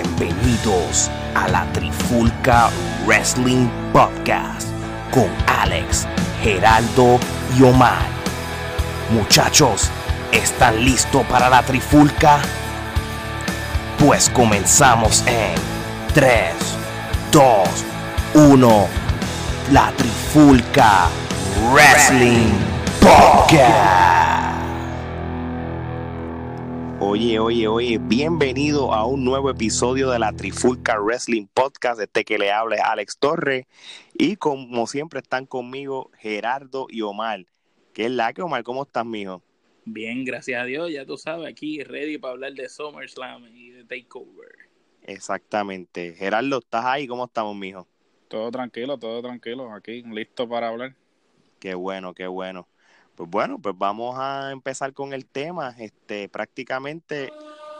Bienvenidos a la Trifulca Wrestling Podcast con Alex, Geraldo y Omar. Muchachos, ¿están listos para la Trifulca? Pues comenzamos en 3, 2, 1. La Trifulca Wrestling Podcast. Oye, oye, oye, bienvenido a un nuevo episodio de la Trifulca Wrestling Podcast. Este que le habla es Alex Torres. Y como siempre están conmigo Gerardo y Omar. ¿Qué es la que, Omar? ¿Cómo estás, mijo? Bien, gracias a Dios. Ya tú sabes, aquí ready para hablar de SummerSlam y de Takeover. Exactamente. Gerardo, ¿estás ahí? ¿Cómo estamos, mijo? Todo tranquilo, todo tranquilo. Aquí, listo para hablar. Qué bueno, qué bueno. Pues bueno, pues vamos a empezar con el tema. Este, prácticamente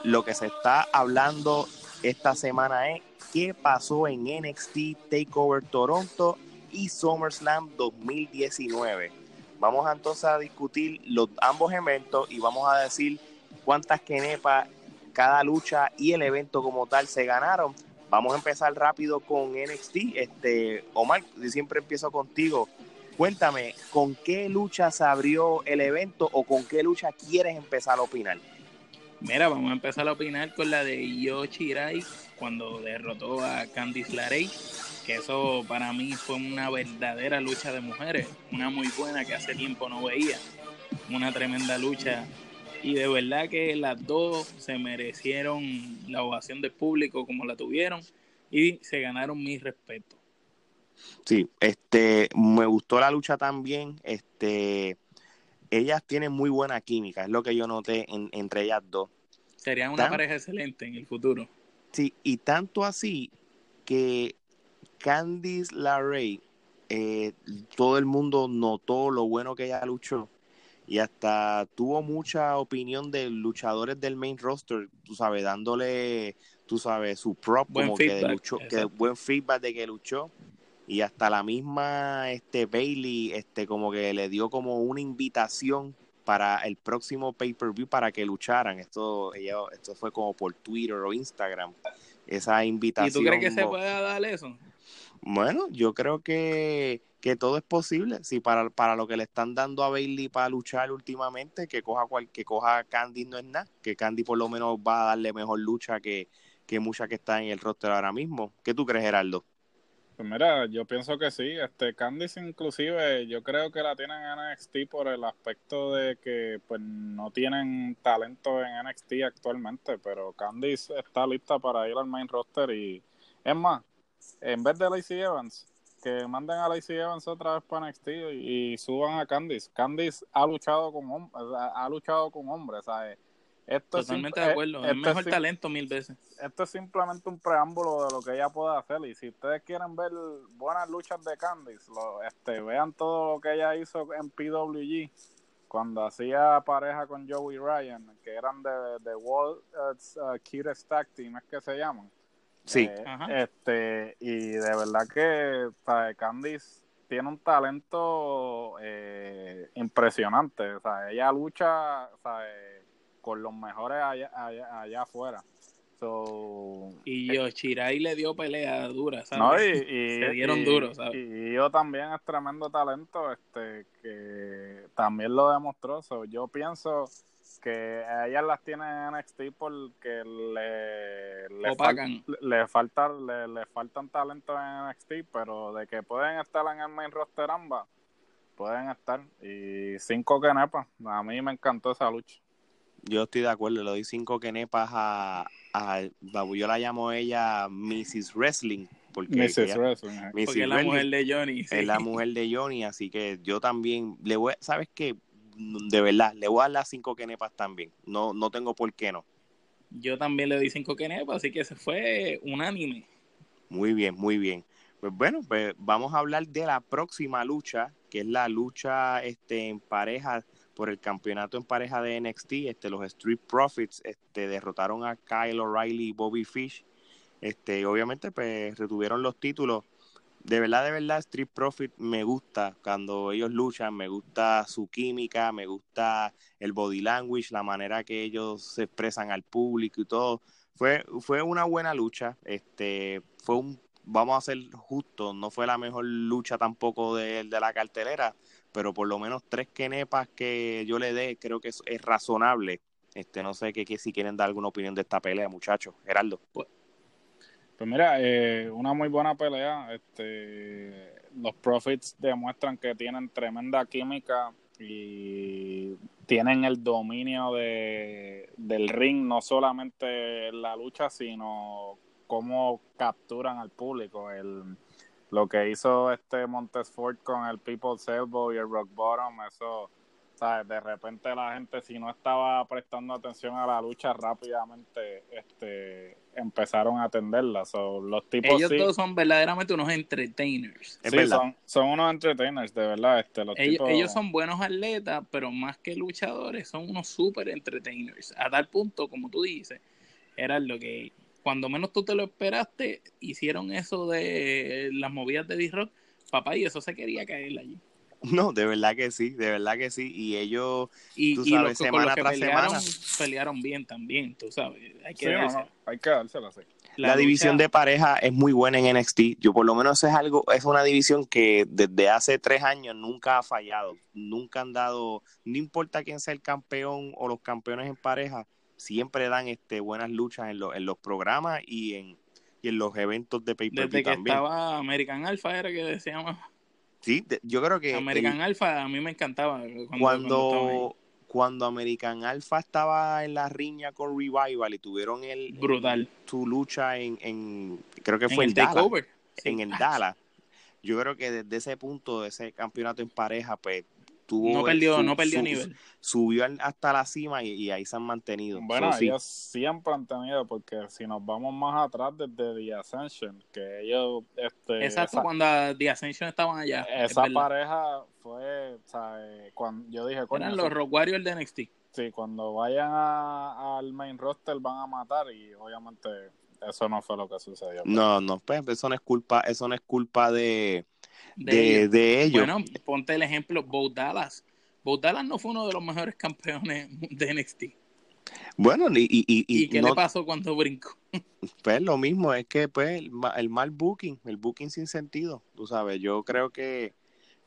lo que se está hablando esta semana es qué pasó en NXT Takeover Toronto y SummerSlam 2019. Vamos entonces a discutir los ambos eventos y vamos a decir cuántas quenepas cada lucha y el evento como tal se ganaron. Vamos a empezar rápido con NXT. Este, Omar, siempre empiezo contigo. Cuéntame, ¿con qué lucha se abrió el evento o con qué lucha quieres empezar a opinar? Mira, vamos a empezar a opinar con la de Yoshirai cuando derrotó a Candice LeRae, que eso para mí fue una verdadera lucha de mujeres, una muy buena que hace tiempo no veía, una tremenda lucha y de verdad que las dos se merecieron la ovación del público como la tuvieron y se ganaron mi respeto. Sí, este, me gustó la lucha también. Este, ellas tienen muy buena química, es lo que yo noté entre ellas dos. Serían una pareja excelente en el futuro. Sí, y tanto así que Candice LaRae, eh, todo el mundo notó lo bueno que ella luchó y hasta tuvo mucha opinión de luchadores del main roster, tú sabes, dándole, tú sabes, su prop como que luchó, que buen feedback de que luchó y hasta la misma este Bailey este como que le dio como una invitación para el próximo pay-per-view para que lucharan. Esto ella, esto fue como por Twitter o Instagram. Esa invitación. ¿Y tú crees que se pueda dar eso? Bueno, yo creo que, que todo es posible. Si para, para lo que le están dando a Bailey para luchar últimamente, que coja cual, que coja Candy no es nada, que Candy por lo menos va a darle mejor lucha que, que mucha que está en el roster ahora mismo. ¿Qué tú crees, Gerardo? Pues mira, yo pienso que sí. Este Candice inclusive yo creo que la tienen en NXT por el aspecto de que pues no tienen talento en NXT actualmente, pero Candice está lista para ir al main roster y es más, en vez de Lacey Evans, que manden a Lacey Evans otra vez para NXT y, suban a Candice. Candice ha luchado con ha luchado con hombres, ¿sabes? Totalmente de eh, acuerdo. Es, mejor talento mil veces. Esto es simplemente un preámbulo de lo que ella puede hacer. Y si ustedes quieren ver buenas luchas de Candice, lo, este, vean todo lo que ella hizo en PWG cuando hacía pareja con Joey Ryan, que eran de, de World uh, Kid Stack Team, es que se llaman. Sí. Eh, este, y de verdad que Candice tiene un talento eh, impresionante. O sea, ella lucha, o sea, con los mejores allá, allá, afuera. So, y Yoshirai le dio pelea dura, ¿sabes? No, y, Se dieron duros, ¿sabes? Y, yo también es tremendo talento, este, que también lo demostró. yo pienso que ellas las tienen en NXT porque le, le, le, falta, le, le faltan talentos en NXT, pero de que pueden estar en el main roster ambas, pueden estar. Y cinco que nepa, a mí me encantó esa lucha. Yo estoy de acuerdo, le doy cinco quenepas a, a, yo la llamo ella Mrs. Wrestling. Porque, Mrs. Wrestling. porque es la mujer de Johnny. Es la mujer de Johnny, así que yo también le voy, ¿sabes qué? De verdad, le voy a dar las cinco quenepas también. No, no tengo por qué no. Yo también le doy cinco quenepas, así que se fue unánime. Muy bien, muy bien. Pues bueno, pues vamos a hablar de la próxima lucha, que es la lucha este, en pareja por el campeonato en pareja de NXT. Este, los Street Profits este, derrotaron a Kyle O'Reilly y Bobby Fish. Este, obviamente, pues retuvieron los títulos. de verdad, de verdad, Street Profit me gusta cuando ellos luchan, me gusta su química, me gusta el body language, la manera que ellos se expresan al público y todo. Fue, fue una buena lucha, este, fue un, vamos a ser justos, no fue la mejor lucha tampoco de, de la cartelera, pero por lo menos tres quenepas que yo le dé, creo que es, razonable. Este, no sé qué si quieren dar alguna opinión de esta pelea, muchachos. Geraldo. Pues, pues mira, eh, una muy buena pelea. Este, los Profits demuestran que tienen tremenda química y tienen el dominio de, del ring, no solamente en la lucha, sino cómo capturan al público. El, lo que hizo este Montesfort con el People's Elbow y el Rock Bottom, eso de repente la gente si no estaba prestando atención a la lucha rápidamente este empezaron a atenderla. los tipos ellos todos son verdaderamente unos entertainers. Sí, son, son, unos entertainers, de verdad. Este, los ellos, ellos son buenos atletas, pero más que luchadores, son unos super entertainers. A tal punto, como tú dices, era lo que cuando menos tú te lo esperaste, hicieron eso de las movidas de D-Rock, papá, y eso se quería caer allí. No, de verdad que sí, de verdad que sí. Y ellos, y, tú sabes, semana tras semana. Pelearon bien también, tú sabes. Hay que, hay que dársela, La, división de pareja es muy buena en NXT. Yo por lo menos es algo, es una división que desde hace tres años nunca ha fallado. Nunca han dado, no importa quién sea el campeón o los campeones en pareja, siempre dan este buenas luchas en, en los programas y en, y en los eventos de pay per Desde que estaba American Alpha era que decíamos Sí, yo creo que... American Alpha a mí me encantaba. Cuando, cuando, American Alpha estaba en la riña con Revival y tuvieron el... Brutal. su lucha en, en... Creo que fue en, Dallas. En el Dallas. Yo creo que desde ese punto, de ese campeonato en pareja, pues no perdió, no perdió nivel. Subió hasta la cima y, ahí se han mantenido. Bueno, ellos siempre han tenido, porque si nos vamos más atrás desde The Ascension, que ellos... Este, Exacto, cuando The Ascension estaban allá. Esa pareja fue, o sea, cuando yo dije... Eran los Rock Warriors de NXT. Sí, cuando vayan al main roster van a matar y obviamente eso no fue lo que sucedió. No, no, pues eso no es culpa, eso no es culpa de de, ellos. Bueno, ponte el ejemplo, Bo Dallas. Bo Dallas no fue uno de los mejores campeones de NXT. Bueno, y, y, y, ¿Y qué le pasó cuando brincó? Pues lo mismo, es que pues el, mal booking, el booking sin sentido, tú sabes, yo creo que,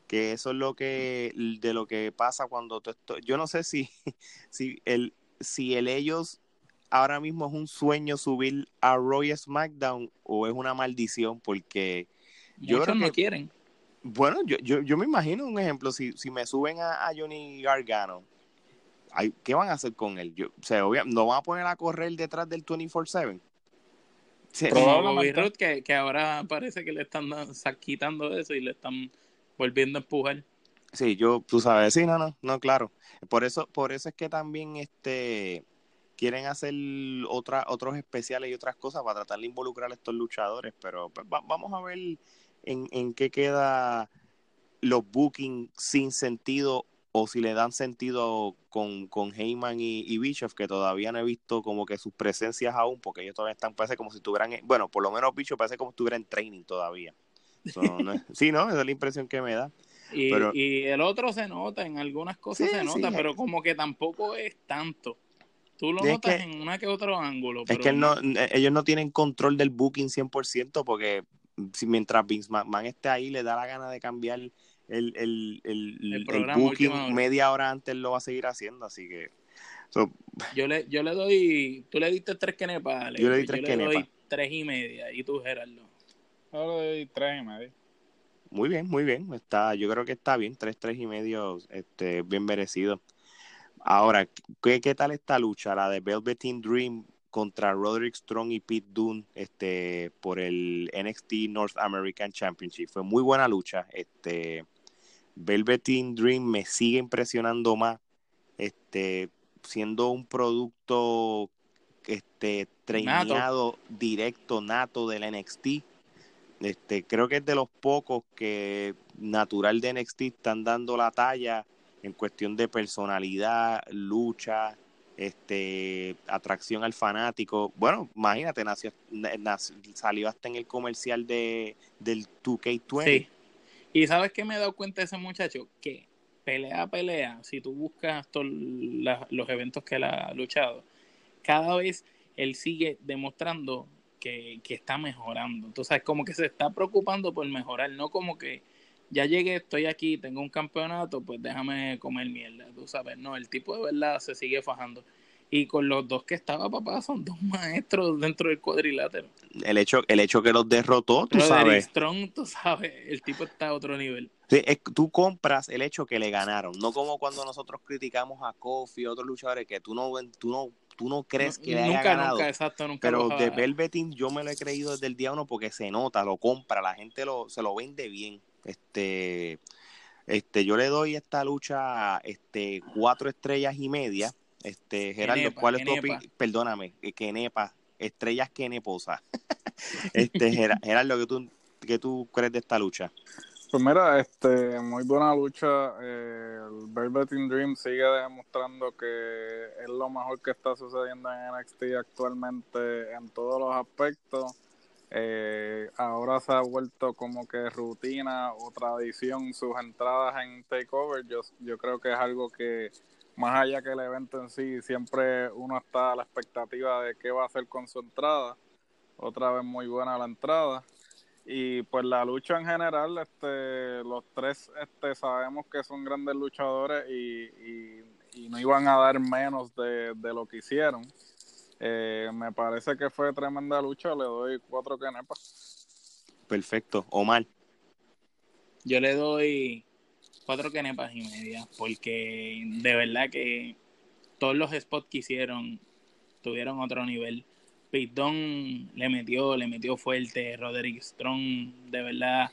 que eso es lo que, de lo que pasa cuando tú yo no sé si, si el, si el ellos ahora mismo es un sueño subir a Roy SmackDown o es una maldición porque yo creo que, no quieren. Bueno, yo, yo, yo me imagino un ejemplo, si, si me suben a, Johnny Gargano, ¿qué van a hacer con él? Yo, o sea, ¿no van a poner a correr detrás del 24-7? Sí, Bobby que, que ahora parece que le están quitando eso y le están volviendo a empujar. Sí, yo, tú sabes, sí, no, no, no, claro. Por eso, por eso es que también este quieren hacer otra, otros especiales y otras cosas para tratar de involucrar a estos luchadores, pero pues, vamos a ver en, en qué queda los bookings sin sentido o si le dan sentido con, con Heyman y, y Bischoff, que todavía no he visto como que sus presencias aún, porque ellos todavía están, parece como si estuvieran, bueno, por lo menos Bischoff parece como si estuviera en training todavía. sí, ¿no? Esa es la impresión que me da. Y, y el otro se nota, en algunas cosas se nota, pero como que tampoco es tanto. Tú lo notas en una que otro ángulo. Es que no, ellos no tienen control del booking 100% porque si mientras Vince McMahon esté ahí, le da la gana de cambiar el, el, el, el, booking media hora antes, lo va a seguir haciendo, así que... yo, le, yo le doy... Tú le diste tres kenepas, Yo le di tres doy tres y media, y tú, Gerardo. Yo le doy tres y media. Muy bien, muy bien. Está, yo creo que está bien, tres, tres y medio, este, bien merecido. Ahora, ¿qué, ¿qué tal esta lucha? La de Velveteen Dream contra Roderick Strong y Pete Dunne este, por el NXT North American Championship. Fue muy buena lucha. Este, Velveteen Dream me sigue impresionando más, este, siendo un producto este, treinado directo, nato del NXT. Este, creo que es de los pocos que natural de NXT están dando la talla en cuestión de personalidad, lucha, este atracción al fanático. Bueno, imagínate, nació, salió hasta en el comercial de del 2K20. Sí. Y sabes qué me he dado cuenta de ese muchacho que pelea a pelea, si tú buscas todos los eventos que él ha luchado, cada vez él sigue demostrando que, que está mejorando. Entonces, como que se está preocupando por mejorar, no como que ya llegué, estoy aquí, tengo un campeonato, pues déjame comer mierda, tú sabes. No, el tipo de verdad se sigue fajando. Y con los dos que estaba, papá, son dos maestros dentro del cuadrilátero. El hecho, el hecho que los derrotó, tú sabes. Strong, tú sabes, el tipo está a otro nivel. Sí, tú compras el hecho que le ganaron, no como cuando nosotros criticamos a Kofi y otros luchadores que tú no, tú no, tú no crees que le haya ganado. Nunca, exacto, nunca. Pero de Velveteen yo me lo he creído desde el día uno porque se nota, lo compra, la gente lo, se lo vende bien. Este, este, yo le doy esta lucha este, cuatro estrellas y media. Este, Gerardo, ¿cuál es tu opinión? Perdóname, que nepa, estrellas que neposa. este, Gerardo, ¿qué tú, ¿qué tú crees de esta lucha? Pues mira, este, muy buena lucha. Eh, el Velvet in Dream sigue demostrando que es lo mejor que está sucediendo en NXT actualmente en todos los aspectos. Eh, ahora se ha vuelto como que rutina o tradición sus entradas en Takeover. Yo, yo creo que es algo que, más allá que el evento en sí, siempre uno está a la expectativa de qué va a hacer con su entrada. Otra vez muy buena la entrada. Y pues la lucha en general, este, los tres este, sabemos que son grandes luchadores y, y, no iban a dar menos de, de lo que hicieron. Eh, me parece que fue tremenda lucha, le doy cuatro canepas. Perfecto. Omar. Yo le doy cuatro canepas y media, porque de verdad que todos los spots que hicieron tuvieron otro nivel. Pitón le metió, le metió fuerte, Roderick Strong, de verdad,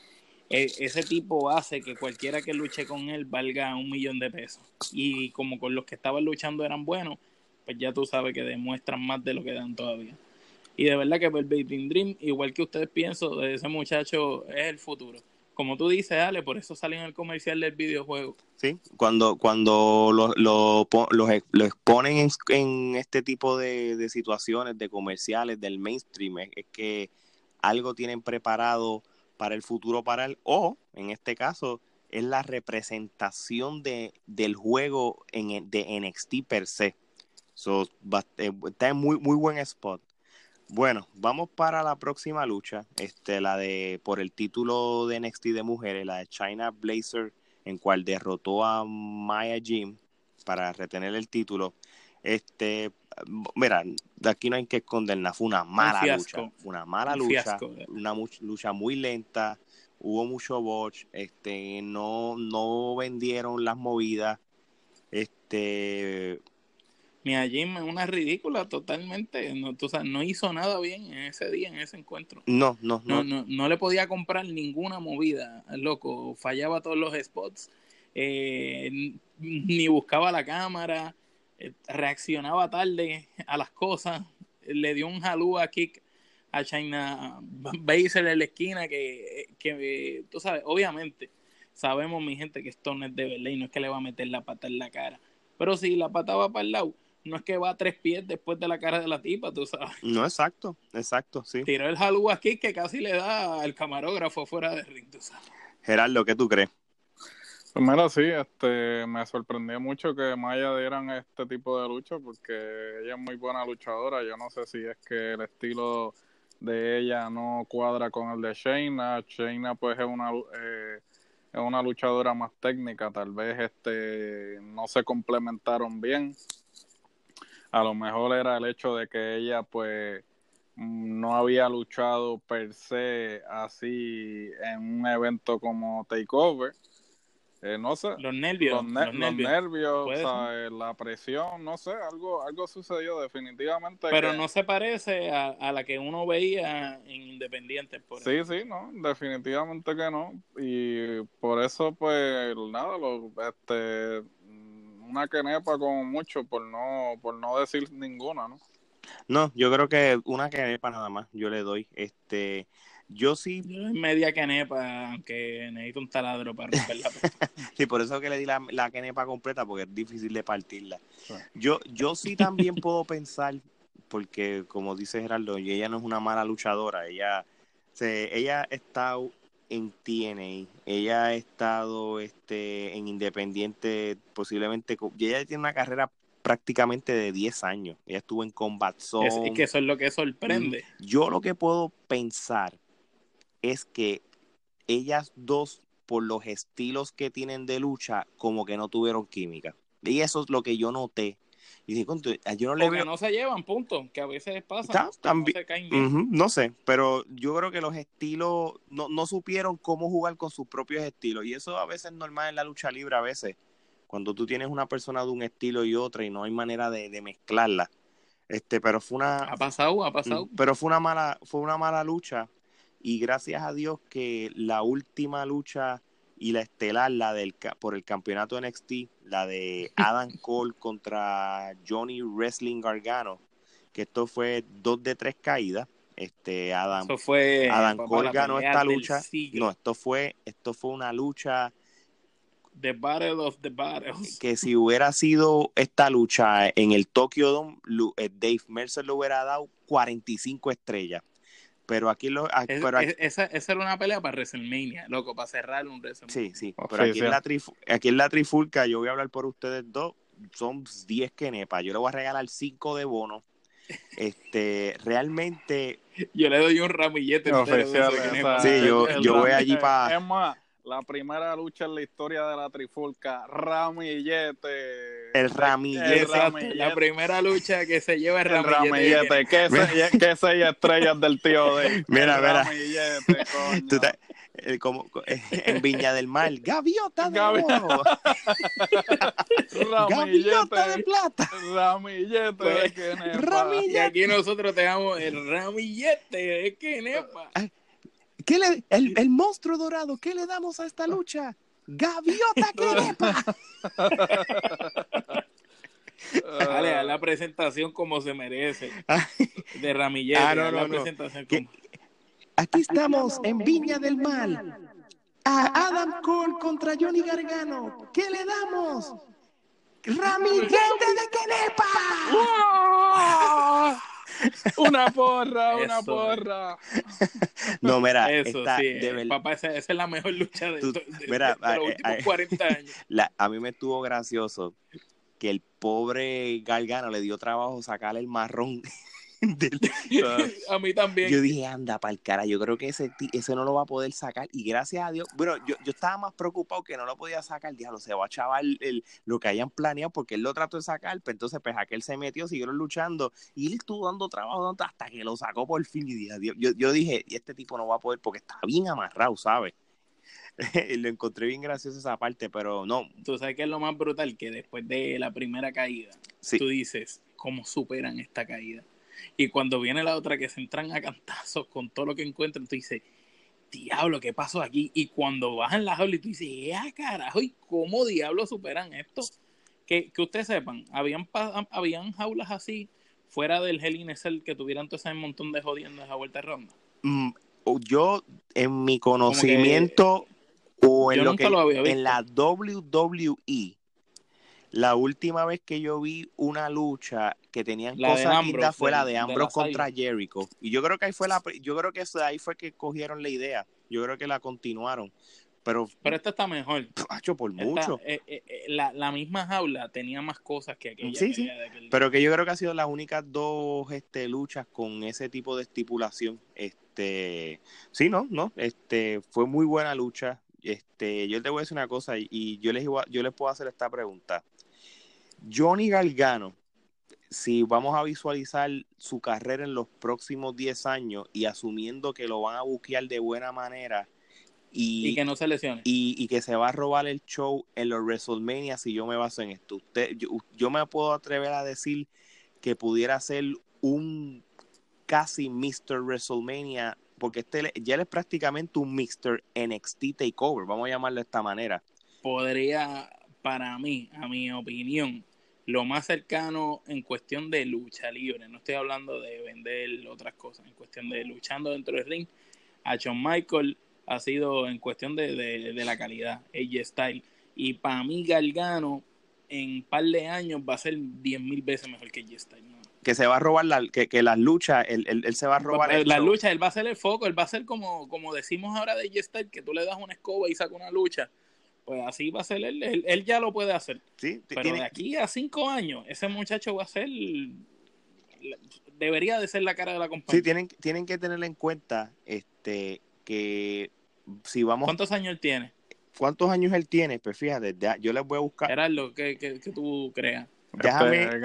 e, ese tipo hace que cualquiera que luche con él valga un millón de pesos. Y como con los que estaban luchando eran buenos, pues ya tú sabes que demuestran más de lo que dan todavía. Y de verdad que Velvet Dream, igual que ustedes pienso, de ese muchacho es el futuro. Como tú dices, Ale, por eso salen el comercial del videojuego. Sí, cuando, cuando lo, lo, lo, exponen en, este tipo de, situaciones, de comerciales, del mainstream, es, que algo tienen preparado para el futuro para él, o en este caso, es la representación de, del juego en, de NXT per se. So, eh, está en muy, muy buen spot. Bueno, vamos para la próxima lucha, este, la de por el título de NXT de mujeres, la de China Blazer, en cual derrotó a Maya Jim para retener el título. Este, mira, de aquí no hay que esconderla, fue una mala lucha, una mala lucha, una lucha muy lenta, hubo mucho botch, este, no, no vendieron las movidas, este, Mia Jim es una ridícula totalmente. No, tú sabes, no hizo nada bien en ese día, en ese encuentro. No, no, no. No, no, le podía comprar ninguna movida, loco. Fallaba todos los spots. Eh, ni buscaba la cámara. Eh, reaccionaba tarde a las cosas. Le dio un a kick a China Baszler en la esquina que, que, tú sabes, obviamente sabemos mi gente que esto no es de y no es que le va a meter la pata en la cara. Pero si la pata va para el lado, no es que va a tres pies después de la cara de la tipa, tú sabes. No, exacto, exacto, sí. Tiró el jalú aquí que casi le da al camarógrafo fuera de ring, tú sabes. Gerardo, ¿qué tú crees? Primero sí, este, me sorprendió mucho que Maya dieran este tipo de lucha porque ella es muy buena luchadora. Yo no sé si es que el estilo de ella no cuadra con el de Shayna. Shayna pues es una eh, es una luchadora más técnica, tal vez este no se complementaron bien a lo mejor era el hecho de que ella pues no había luchado per se así en un evento como Takeover. Eh, no sé. Los nervios. Los, nervios, la presión, no sé, algo, algo sucedió definitivamente. Pero no se parece a, la que uno veía en Independiente. Por sí, sí, no, definitivamente que no. Y por eso, pues, nada, lo, este, una quenepa como mucho, por no, por no decir ninguna, ¿no? No, yo creo que una quenepa nada más, yo le doy. Este, Yo sí. Yo media canepa, aunque necesito un taladro para romperla. sí, por eso que le di la, la canepa completa, porque es difícil de partirla. Yo, yo sí también puedo pensar, porque como dice Gerardo, ella no es una mala luchadora, ella, se, ella está en TNA, ella ha estado este, en Independiente, posiblemente, y ella tiene una carrera prácticamente de 10 años. Ella estuvo en Combat Zone. Es, que eso es lo que sorprende. Yo lo que puedo pensar es que ellas dos, por los estilos que tienen de lucha, como que no tuvieron química. Y eso es lo que yo noté. Y dije, yo no le no se llevan, punto. Que a veces pasa. también, no, no, sé, pero yo creo que los estilos no, no supieron cómo jugar con sus propios estilos. Y eso a veces es normal en la lucha libre, a veces cuando tú tienes una persona de un estilo y otra y no hay manera de, mezclarla. Este, pero fue una ha pasado, ha pasado. Pero fue una mala fue una mala lucha y gracias a Dios que la última lucha y la estelar la del por el campeonato NXT, la de Adam Cole contra Johnny Wrestling Gargano, que esto fue dos de tres caídas. Este Adam, fue Adam Cole ganó esta lucha. No, esto fue esto fue una lucha The Battle of the Battles. Que si hubiera sido esta lucha en el Tokyo Dome, eh, Dave Mercer le hubiera dado 45 estrellas. Pero aquí lo. esa, esa, era una pelea para WrestleMania, loco, para cerrar un WrestleMania. Sí, sí. Pero aquí, En la aquí en la trifulca, yo voy a hablar por ustedes dos. Son 10 kenepas. Yo le voy a regalar 5 de bono. Este, realmente. Yo le doy un ramillete. sí, yo, yo voy allí para la primera lucha en la historia de la trifulca, Ramillete. El Ramillete. La primera lucha que se lleva el Ramillete. ¿Qué, seis, estrellas del tío de Mira, mira. Ramillete, eh, como, eh, en Viña del Mar, gaviota de oro. gaviota de plata. Ramillete pues, Ramillete. Y aquí nosotros te damos el ramillete de Kenepa. ¿Qué le, el, el, monstruo dorado, ¿qué le damos a esta lucha? ¡Gaviota crepa! Dale, a la presentación como se merece. De ramillete. Ah, no, no, no. Aquí estamos en Viña del Mal. A Adam Cole contra Johnny Gargano. ¿Qué le damos? ¡Ramillete de Kenepa! Una porra, una porra. No, mira, Eso, sí, papá, esa, es la mejor lucha de, los últimos 40 años. a mí me estuvo gracioso que el pobre Galgano le dio trabajo sacarle el marrón a mí también. Yo dije, anda, para el cara, yo creo que ese, ese no lo va a poder sacar. Y gracias a Dios, bueno, yo, yo estaba más preocupado que no lo podía sacar. Diablo, se va a chavar el, lo que hayan planeado porque él lo trató de sacar. Pero entonces, pues aquel se metió, siguieron luchando y él estuvo dando trabajo hasta que lo sacó por fin. Y dije, yo, yo dije, y este tipo no va a poder porque está bien amarrado, ¿sabes? lo encontré bien gracioso esa parte, pero no. Tú sabes que es lo más brutal que después de la primera caída, tú dices, ¿cómo superan esta caída? Y cuando viene la otra que se entran a cantazos con todo lo que encuentran, tú dices, diablo, ¿qué pasó aquí? Y cuando bajan las jaulas, tú dices, ¡ah, carajo! ¿Y cómo diablo superan esto? Que, que ustedes sepan, habían, habían jaulas así fuera del Hell in que tuvieran todo ese montón de jodiendo esa vuelta ronda. Mm, yo, en mi conocimiento, o en, lo que, en la WWE, la última vez que yo vi una lucha que tenían cosas lindas fue la de Ambrose contra Jericho. Y yo creo que ahí fue la yo creo que ahí fue que cogieron la idea. Yo creo que la continuaron. Pero, pero esta está mejor. Pacho, por mucho. Eh, eh, eh, la, misma jaula tenía más cosas que aquella. Sí, sí. Pero que yo creo que ha sido las únicas dos este, luchas con ese tipo de estipulación. Este, sí, no, no. Este, fue muy buena lucha. Este, yo te voy a decir una cosa y, yo les yo les puedo hacer esta pregunta. Johnny Galgano, si vamos a visualizar su carrera en los próximos 10 años y asumiendo que lo van a buquear de buena manera y, que no se lesione y, que se va a robar el show en los WrestleMania si yo me baso en esto. Usted, yo, me puedo atrever a decir que pudiera ser un casi Mr. WrestleMania porque este ya él es prácticamente un Mr. NXT Takeover, vamos a llamarlo de esta manera. Podría, para mí, a mi opinión, lo más cercano en cuestión de lucha libre, no estoy hablando de vender otras cosas, en cuestión de luchando dentro del ring, a Shawn Michael ha sido en cuestión de, de, la calidad, AJ Style. Y para mí Galgano en un par de años va a ser 10 mil veces mejor que AJ Style. Que se va a robar, la, que, que las luchas, él, él, se va a robar. Las luchas, él va a ser el foco, él va a ser como, como decimos ahora de AJ Style, que tú le das una escoba y saca una lucha. Pues así va a ser él, él, ya lo puede hacer. Sí, Pero de aquí a cinco años, ese muchacho va a ser debería de ser la cara de la compañía. Sí, tienen, tienen que tener en cuenta este que si vamos... ¿Cuántos años él tiene? ¿Cuántos años él tiene? Pues fíjate, yo les voy a buscar... Era lo que, que, tú creas. Déjame... Este,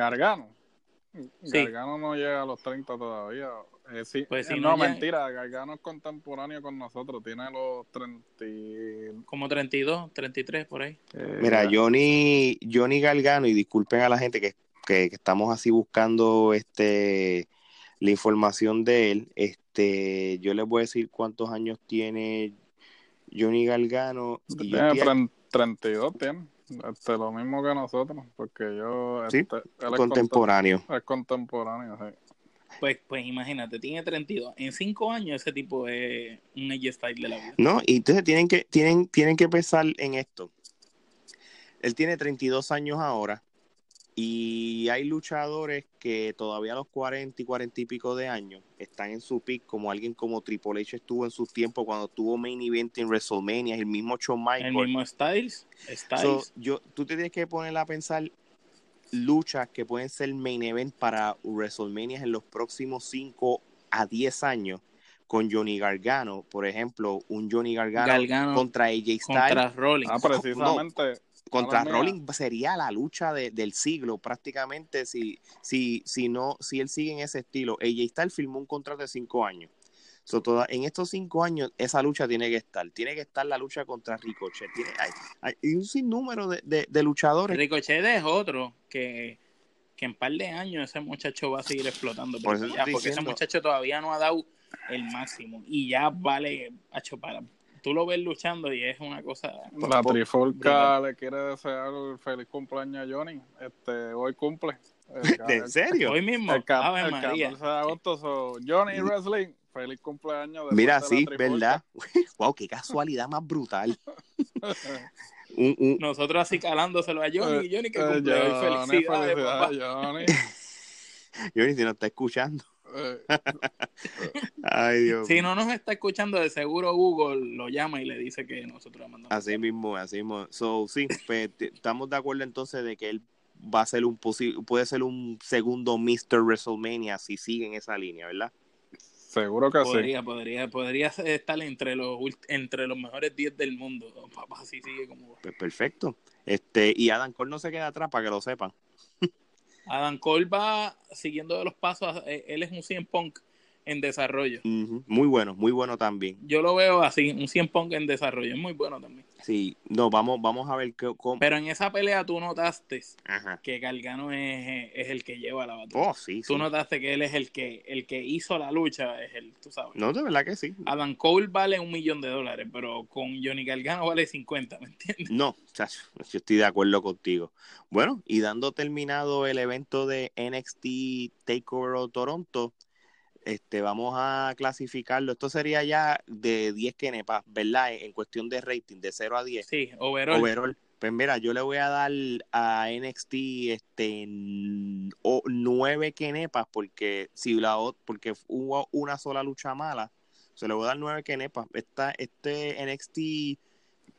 Gargano. Gargano no llega a los 30 todavía. Eh, sí, pues eh, no, mentira, Gargano es contemporáneo con nosotros, tiene los 30... Como 32, 33 por ahí. Eh, Mira, Johnny, Johnny Gargano, y disculpen a la gente que que, estamos así buscando este la información de él. Este, yo les voy a decir cuántos años tiene Johnny Galgano. Y tiene 32, tiene. Este, lo mismo que nosotros, porque yo... Sí, este, contemporáneo. Es contemporáneo, sí. Pues, pues imagínate, tiene 32. En 5 años ese tipo es un style de la vida. No, y entonces tienen que, tienen, tienen que pensar en esto. Él tiene 32 años ahora. Y hay luchadores que todavía a los 40 y 40 y pico de años están en su pick, como alguien como Triple H estuvo en su tiempo cuando tuvo main event en WrestleMania, el mismo Shawn Michaels. El mismo Styles. Styles. yo, tú te tienes que poner a pensar luchas que pueden ser main event para WrestleMania en los próximos 5 a 10 años con Johnny Gargano, por ejemplo, un Johnny Gargano, contra AJ Styles. Contra Rollins. Ah, precisamente contra Rolling sería la lucha del siglo prácticamente si, si, si, no, si él sigue en ese estilo. AJ Styles firmó un contrato de cinco años. So, toda, en estos cinco años esa lucha tiene que estar. Tiene que estar la lucha contra Ricochet. Tiene, hay, un sinnúmero de, de, luchadores. Ricochet es otro que, que en par de años ese muchacho va a seguir explotando. porque ese muchacho todavía no ha dado el máximo. Y ya vale, a para, tú lo ves luchando y es una cosa. La Trifolca le quiere desear el feliz cumpleaños a Johnny. Este, hoy cumple. ¿En serio? Hoy mismo. El, 14 de agosto. Johnny Wrestling, feliz cumpleaños. Mira, sí, ¿verdad? wow, qué casualidad más brutal. Nosotros así calándoselo a Johnny. Johnny, que cumple hoy. Felicidades, Johnny. Johnny, si nos está escuchando. Ay, Dios. Si no nos está escuchando, de seguro Google lo llama y le dice que nosotros le mandamos. Así mismo, así mismo. So, sí, pues, estamos de acuerdo entonces de que él va a ser un puede ser un segundo Mr. WrestleMania si sigue en esa línea, ¿verdad? Seguro que podría, sí. Podría, podría estar entre los entre los mejores 10 del mundo. Papá, así sigue como. Pues perfecto. Este, y Adam Cole no se queda atrás para que lo sepan. Adam Cole va siguiendo de los pasos, eh, él es un 100 Punk en desarrollo. Muy bueno, muy bueno también. Yo lo veo así, un 100 Punk en desarrollo, es muy bueno también. Sí, no, vamos, vamos a ver cómo. Pero en esa pelea tú notaste que Gargano es, es, el que lleva la batalla. Oh, sí, Tú notaste que él es el que, el que hizo la lucha, es el, tú sabes. No, de verdad que sí. Adam Cole vale un millón de dólares, pero con Johnny Gargano vale 50, ¿me entiendes? No, chacho, yo estoy de acuerdo contigo. Bueno, y dando terminado el evento de NXT Takeover Toronto, este, vamos a clasificarlo. Esto sería ya de 10 kenepas, ¿verdad? En, cuestión de rating, de 0 a 10. Sí, overall. Pues mira, yo le voy a dar a NXT este 9 kenepas porque si la porque hubo una sola lucha mala, se le voy a dar 9 kenepas. Esta, este NXT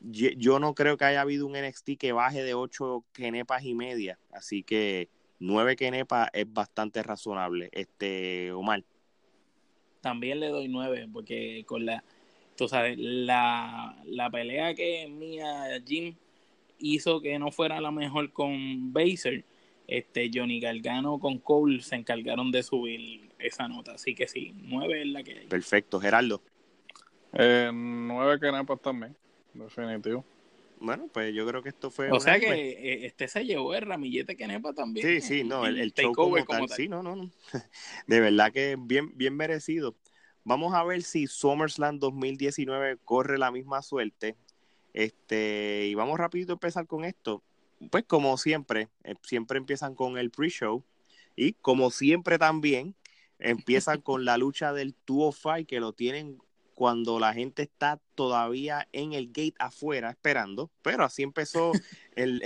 yo no creo que haya habido un NXT que baje de 8 kenepas y media, así que 9 kenepas es bastante razonable. Este Omar también le doy nueve, porque con la, tú sabes, la, la pelea que Mia Jim hizo que no fuera la mejor con Baser, este Johnny Gargano con Cole se encargaron de subir esa nota. Así que sí, nueve es la que hay. Perfecto, Gerardo. Eh, nueve que pues también, definitivo. Bueno, pues yo creo que esto fue. O sea que eh, este se llevó el ramillete que Nepa también. Sí, sí, no, el, el, show como, tal, Sí, no, no, no. De verdad que bien, bien merecido. Vamos a ver si SummerSlam 2019 corre la misma suerte. Este, y vamos rapidito a empezar con esto. Pues como siempre, eh, siempre empiezan con el pre-show. Y como siempre también, empiezan con la lucha del 205 que lo tienen cuando la gente está todavía en el gate afuera esperando, pero así empezó el,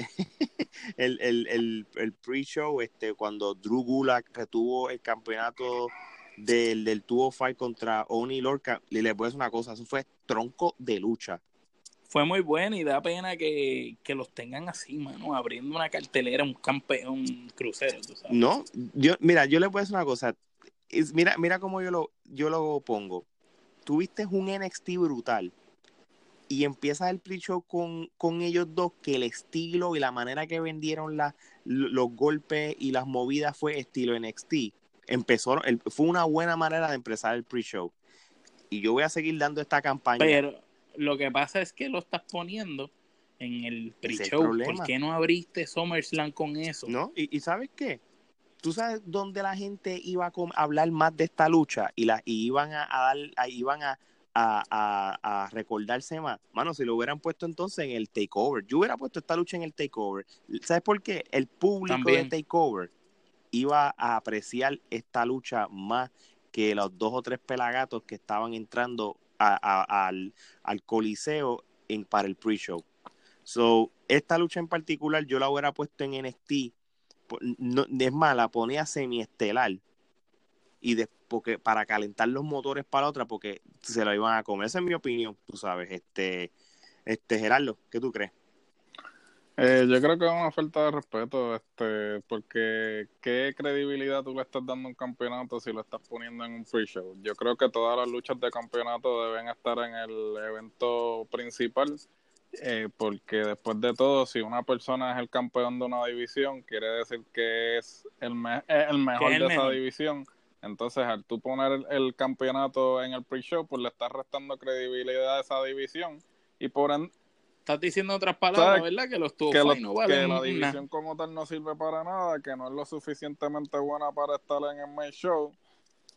el, el, el, pre-show, este, cuando Drew Gulak retuvo el campeonato del, del Fight contra Oni Lorca, y les voy a decir una cosa, eso fue tronco de lucha. Fue muy bueno y da pena que, los tengan así, mano, abriendo una cartelera, un campeón crucero, tú sabes. No, yo, mira, yo les voy a decir una cosa, mira, mira cómo yo lo, yo lo pongo tuviste un NXT brutal y empiezas el pre-show con, con, ellos dos, que el estilo y la manera que vendieron la, los golpes y las movidas fue estilo NXT. Empezó, fue una buena manera de empezar el pre-show. Y yo voy a seguir dando esta campaña. Pero lo que pasa es que lo estás poniendo en el pre-show. ¿Por qué no abriste SummerSlam con eso? No, y, y ¿sabes qué? Tú sabes dónde la gente iba a hablar más de esta lucha y la iban a, dar iban a, a, recordarse más. Mano si lo hubieran puesto entonces en el takeover. Yo hubiera puesto esta lucha en el takeover. Sabes por qué el público del takeover iba a apreciar esta lucha más que los dos o tres pelagatos que estaban entrando al, al coliseo en, para el pre-show. So esta lucha en particular yo la hubiera puesto en NXT no, es más, la ponía semiestelar y de, porque, para calentar los motores para otra porque se lo iban a comer. Esa es mi opinión, tú sabes. Este, este Gerardo, ¿qué tú crees? Eh, yo creo que es una falta de respeto, este, porque ¿qué credibilidad tú le estás dando a un campeonato si lo estás poniendo en un free show? Yo creo que todas las luchas de campeonato deben estar en el evento principal eh, porque después de todo, si una persona es el campeón de una división, quiere decir que es el, el mejor de esa división. Entonces, al tú poner el, campeonato en el pre-show, pues le estás restando credibilidad a esa división. Y por Estás diciendo otras palabras, ¿verdad? Que los tuvo que, que la división como tal no sirve para nada, que no es lo suficientemente buena para estar en el main show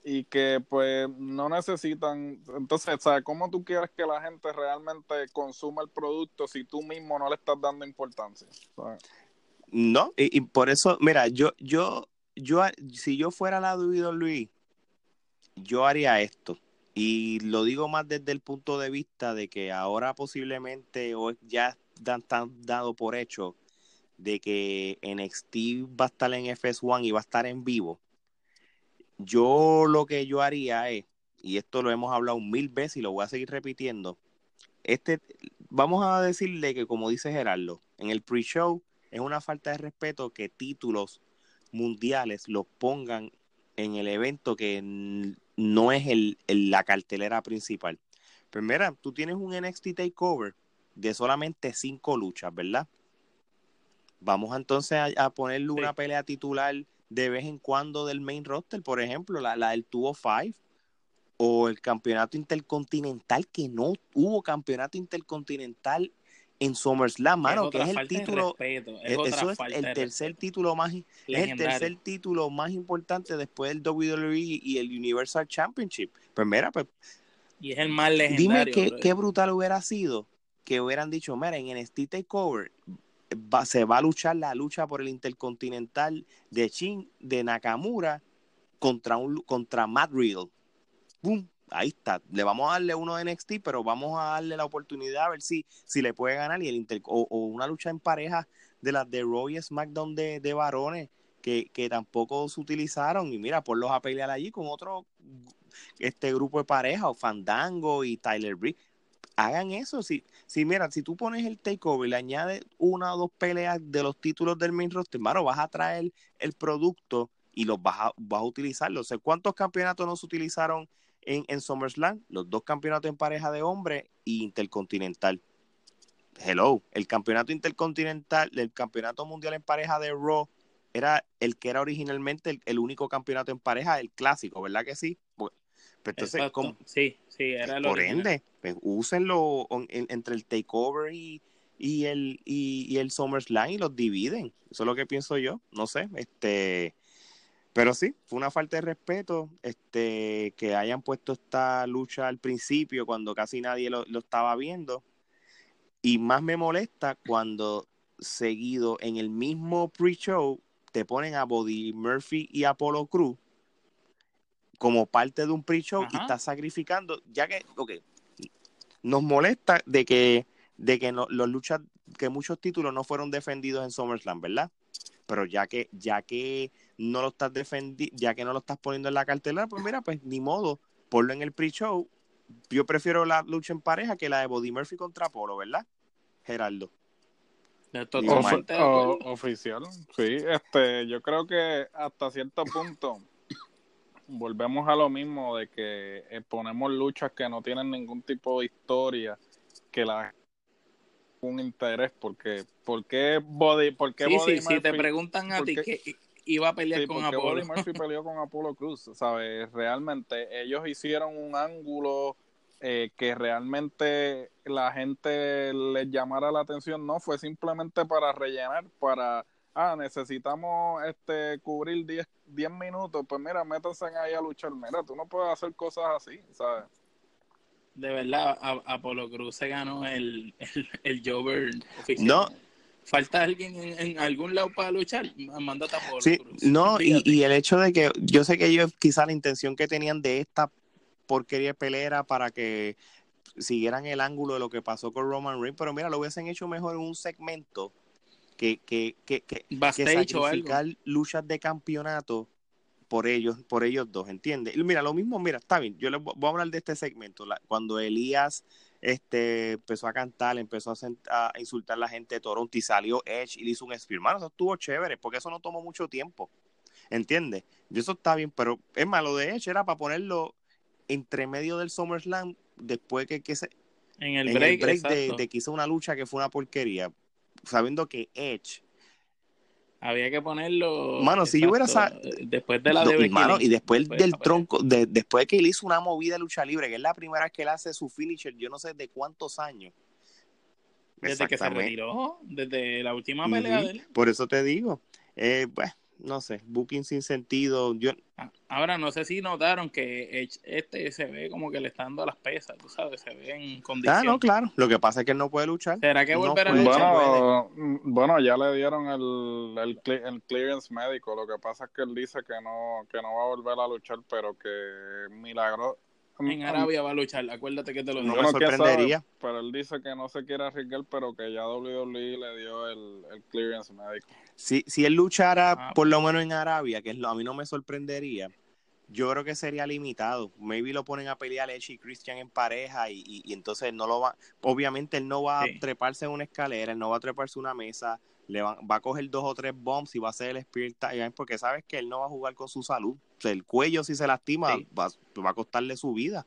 y que pues no necesitan, entonces, ¿sabes? ¿Cómo tú quieres que la gente realmente consuma el producto si tú mismo no le estás dando importancia? No, y, por eso, mira, yo, yo, yo, si yo fuera la Luis, yo haría esto. Y lo digo más desde el punto de vista de que ahora posiblemente o ya están dado por hecho de que NXT va a estar en FS1 y va a estar en vivo yo lo que yo haría es, y esto lo hemos hablado mil veces y lo voy a seguir repitiendo, este, vamos a decirle que como dice Gerardo, en el pre-show es una falta de respeto que títulos mundiales los pongan en el evento que no es el, la cartelera principal. Primera, pues tú tienes un NXT Takeover de solamente cinco luchas, ¿verdad? Vamos entonces a, ponerle una pelea titular de vez en cuando del main roster, por ejemplo, la, la del Tubo 5 o el campeonato intercontinental, que no hubo campeonato intercontinental en SummerSlam, mano, que es el título, e, eso es el tercer título más, es el tercer título más importante después del WWE y el Universal Championship. Pues mira, pues y es el más legendario. Dime qué, qué brutal hubiera sido que hubieran dicho, mira, en NXT Takeover se va a luchar la lucha por el Intercontinental de Shin, de Nakamura, contra, un, contra Matt Riddle. Ahí está. Le vamos a darle uno de NXT, pero vamos a darle la oportunidad a ver si, si le puede ganar. Y el Inter o, una lucha en pareja de las de Roy SmackDown de, de varones que, que, tampoco se utilizaron. Y mira, por los a pelear allí con otro este grupo de pareja, o Fandango y Tyler Breeze hagan eso. Si, si mira, si tú pones el takeover y le añades una o dos peleas de los títulos del main roster, hermano, vas a traer el producto y los vas a, vas a utilizarlo. O ¿cuántos campeonatos no se utilizaron en, en SummerSlam? Los dos campeonatos en pareja de hombre y intercontinental. Hello, el campeonato intercontinental, el campeonato mundial en pareja de Raw era el que era originalmente el, único campeonato en pareja, el clásico, ¿verdad que sí? Entonces, Sí, sí, era Por ende, pues, úsenlo entre el takeover y, y el y, el SummerSlam y los dividen. Eso es lo que pienso yo. No sé, este pero sí, fue una falta de respeto este, que hayan puesto esta lucha al principio cuando casi nadie lo, lo estaba viendo. Y más me molesta cuando seguido en el mismo pre-show te ponen a Body Murphy y Apollo Cruz como parte de un pre-show y Ajá. estás sacrificando, ya que, ok, nos molesta de que, de que no- los luchas, que muchos títulos no fueron defendidos en SummerSlam, ¿verdad? Pero ya que, ya que no lo estás defendiendo, ya que no lo estás poniendo en la cartelera, pues mira, pues ni modo, ponlo en el pre-show. Yo prefiero la lucha en pareja que la de Body Murphy contra Polo, ¿verdad? Geraldo. Totalmente de acuerdo. O- oficial, sí. Este, yo creo que hasta cierto punto volvemos a lo mismo de que eh, ponemos luchas que no tienen ningún tipo de historia, que la un interés, porque ¿por qué Body, por qué Sí, sí, si te Murphy- preguntan a ti que iba a pelear Sí, con Apolo. Buddy Murphy peleó con Apolo Cruz, ¿sabes? Realmente ellos hicieron un ángulo eh, que realmente la gente les llamara la atención, no fue simplemente para rellenar, para, ah, necesitamos este cubrir 10, 10 minutos, pues mira, métanse ahí a luchar, mira, tú no puedes hacer cosas así, ¿sabes? De verdad, a- Apolo Cruz se ganó el, el, el Jover oficial. No. ¿Falta alguien en, en algún lado para luchar? Mándate a Apolo Sí, Cruz. no, y, y el hecho de que yo sé que ellos quizá la intención que tenían de esta porquería de pelea era para que siguieran el ángulo de lo que pasó con Roman Reigns, pero mira, lo hubiesen hecho mejor en un segmento que, que, que, que, que sacrificar luchas de campeonato por ellos, por ellos dos, ¿entiendes? Mira, lo mismo, mira, está bien, yo les voy a hablar de este segmento, la- cuando Elías este, empezó a cantar, empezó a, sent- a insultar a la gente de Toronto y salió Edge y le hizo un spear, Mano, eso estuvo chévere, porque eso no tomó mucho tiempo, ¿entiendes? Y eso está bien, pero es malo de Edge, era para ponerlo entre medio del SummerSlam, después que, que se, En el en break, el break de, de que hizo una lucha que fue una porquería, sabiendo que Edge Había que ponerlo. Mano, si yo hubiera Después de la de y, mano, después después de del pelea. tronco, de- después de que él hizo una movida de lucha libre, que es la primera vez que él hace su finisher, yo no sé de cuántos años. Desde que se retiró, desde la última pelea de él. Por eso te digo, eh, pues, no sé, booking sin sentido. Yo, Ah, Ahora, no sé si notaron que este se ve como que le está dando a las pesas, tú sabes, se ve en condición. ah, no, claro. Lo que pasa es que él no puede luchar. ¿Será que No volverá a luchar? Bueno, mm, bueno, ya le dieron el, el, el clearance médico. Lo que pasa es que él dice que no, que no va a volver a luchar, pero que milagro. En Arabia va a luchar, acuérdate que te lo No digo. me Bueno, quién sorprendería. sabe, pero él dice que no se quiere arriesgar, pero que ya WWE le dio el, el clearance médico. Si, si él luchara Ah. por lo menos en Arabia, que es lo, a mí no me sorprendería, yo creo que sería limitado. Maybe lo ponen a pelear Edge y Christian en pareja y, y- y entonces no lo va, obviamente él no va Sí. a treparse en una escalera, él no va a treparse en una mesa, le va, va a coger dos o tres bombs y va a hacer el Spirit Time porque sabes que él no va a jugar con su salud. O sea, el cuello si se lastima Sí. va, va a costarle su vida.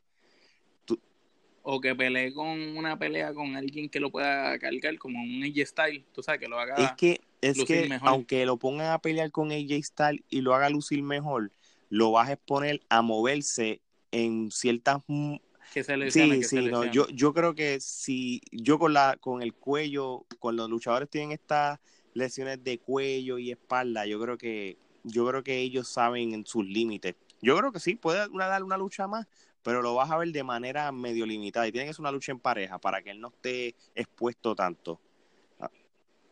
O que pelee con una pelea con alguien que lo pueda cargar, como un AJ Style, tú sabes, que lo haga. es que, es lucir que mejor. aunque lo pongan a pelear con AJ Styles y lo haga lucir mejor, lo vas a exponer a moverse en ciertas que se Sí, que se sí, no, lesione. yo, yo creo que si yo con la con el cuello, con los luchadores tienen estas lesiones de cuello y espalda, yo creo que yo creo que ellos saben en sus límites. Yo creo que sí, puede una, dar una lucha más, pero lo vas a ver de manera medio limitada y tiene que ser una lucha en pareja para que él no esté expuesto tanto.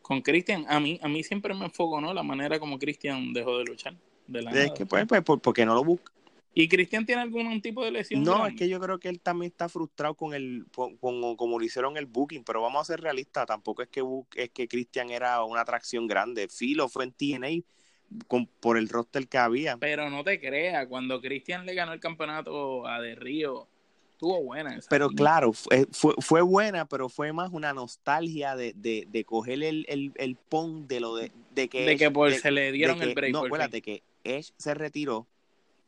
Con Christian, a mí, a mí siempre me enfocó, ¿no? La manera como Christian dejó de luchar. De la Es nada. que pues, pues por- porque no lo busca. ¿Y Cristian tiene algún tipo de lesión? No, grande? es que yo creo que él también está frustrado con el con, con- como lo hicieron el booking, pero vamos a ser realistas, tampoco es que es que Christian era una atracción grande. Filo fue en TNA con, por el roster que había. Pero no te creas, cuando Cristian le ganó el campeonato a De Río, estuvo buena esa. Pero claro, fue, fue, fue buena, pero fue más una nostalgia de, de, de coger el, el, el pon de lo de, de que, de Edge- que por, se le dieron el break. No, acuérdate que Edge se retiró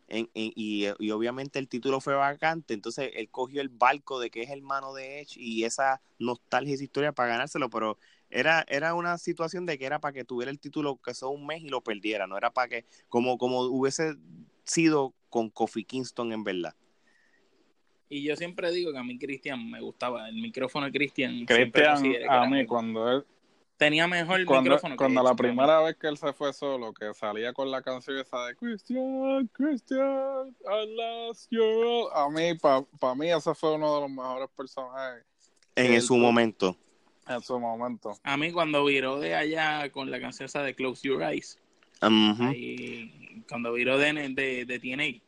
en- en- y, y obviamente el título fue vacante, entonces él cogió el barco de que es hermano de Edge y esa nostalgia y esa historia para ganárselo, pero era, era una situación de que era para que tuviera el título que sea un mes y lo perdiera, no era para que, como, como hubiese sido con Kofi Kingston en verdad. Y yo siempre digo que a mí Cristian me gustaba. El micrófono de Cristian. Cristian, a mí, cuando él, Tenía mejor cuando, micrófono que cuando Edge, la primera vez que él se fue solo, que salía con la canción esa de Christian, Christian, I lost you. A mí, para mí, ese fue uno de los mejores personajes En Él su momento. en su momento. A mí cuando viró de allá con la canción esa de Close Your Eyes, Ujú. ahí, cuando viró de, de, de TNA,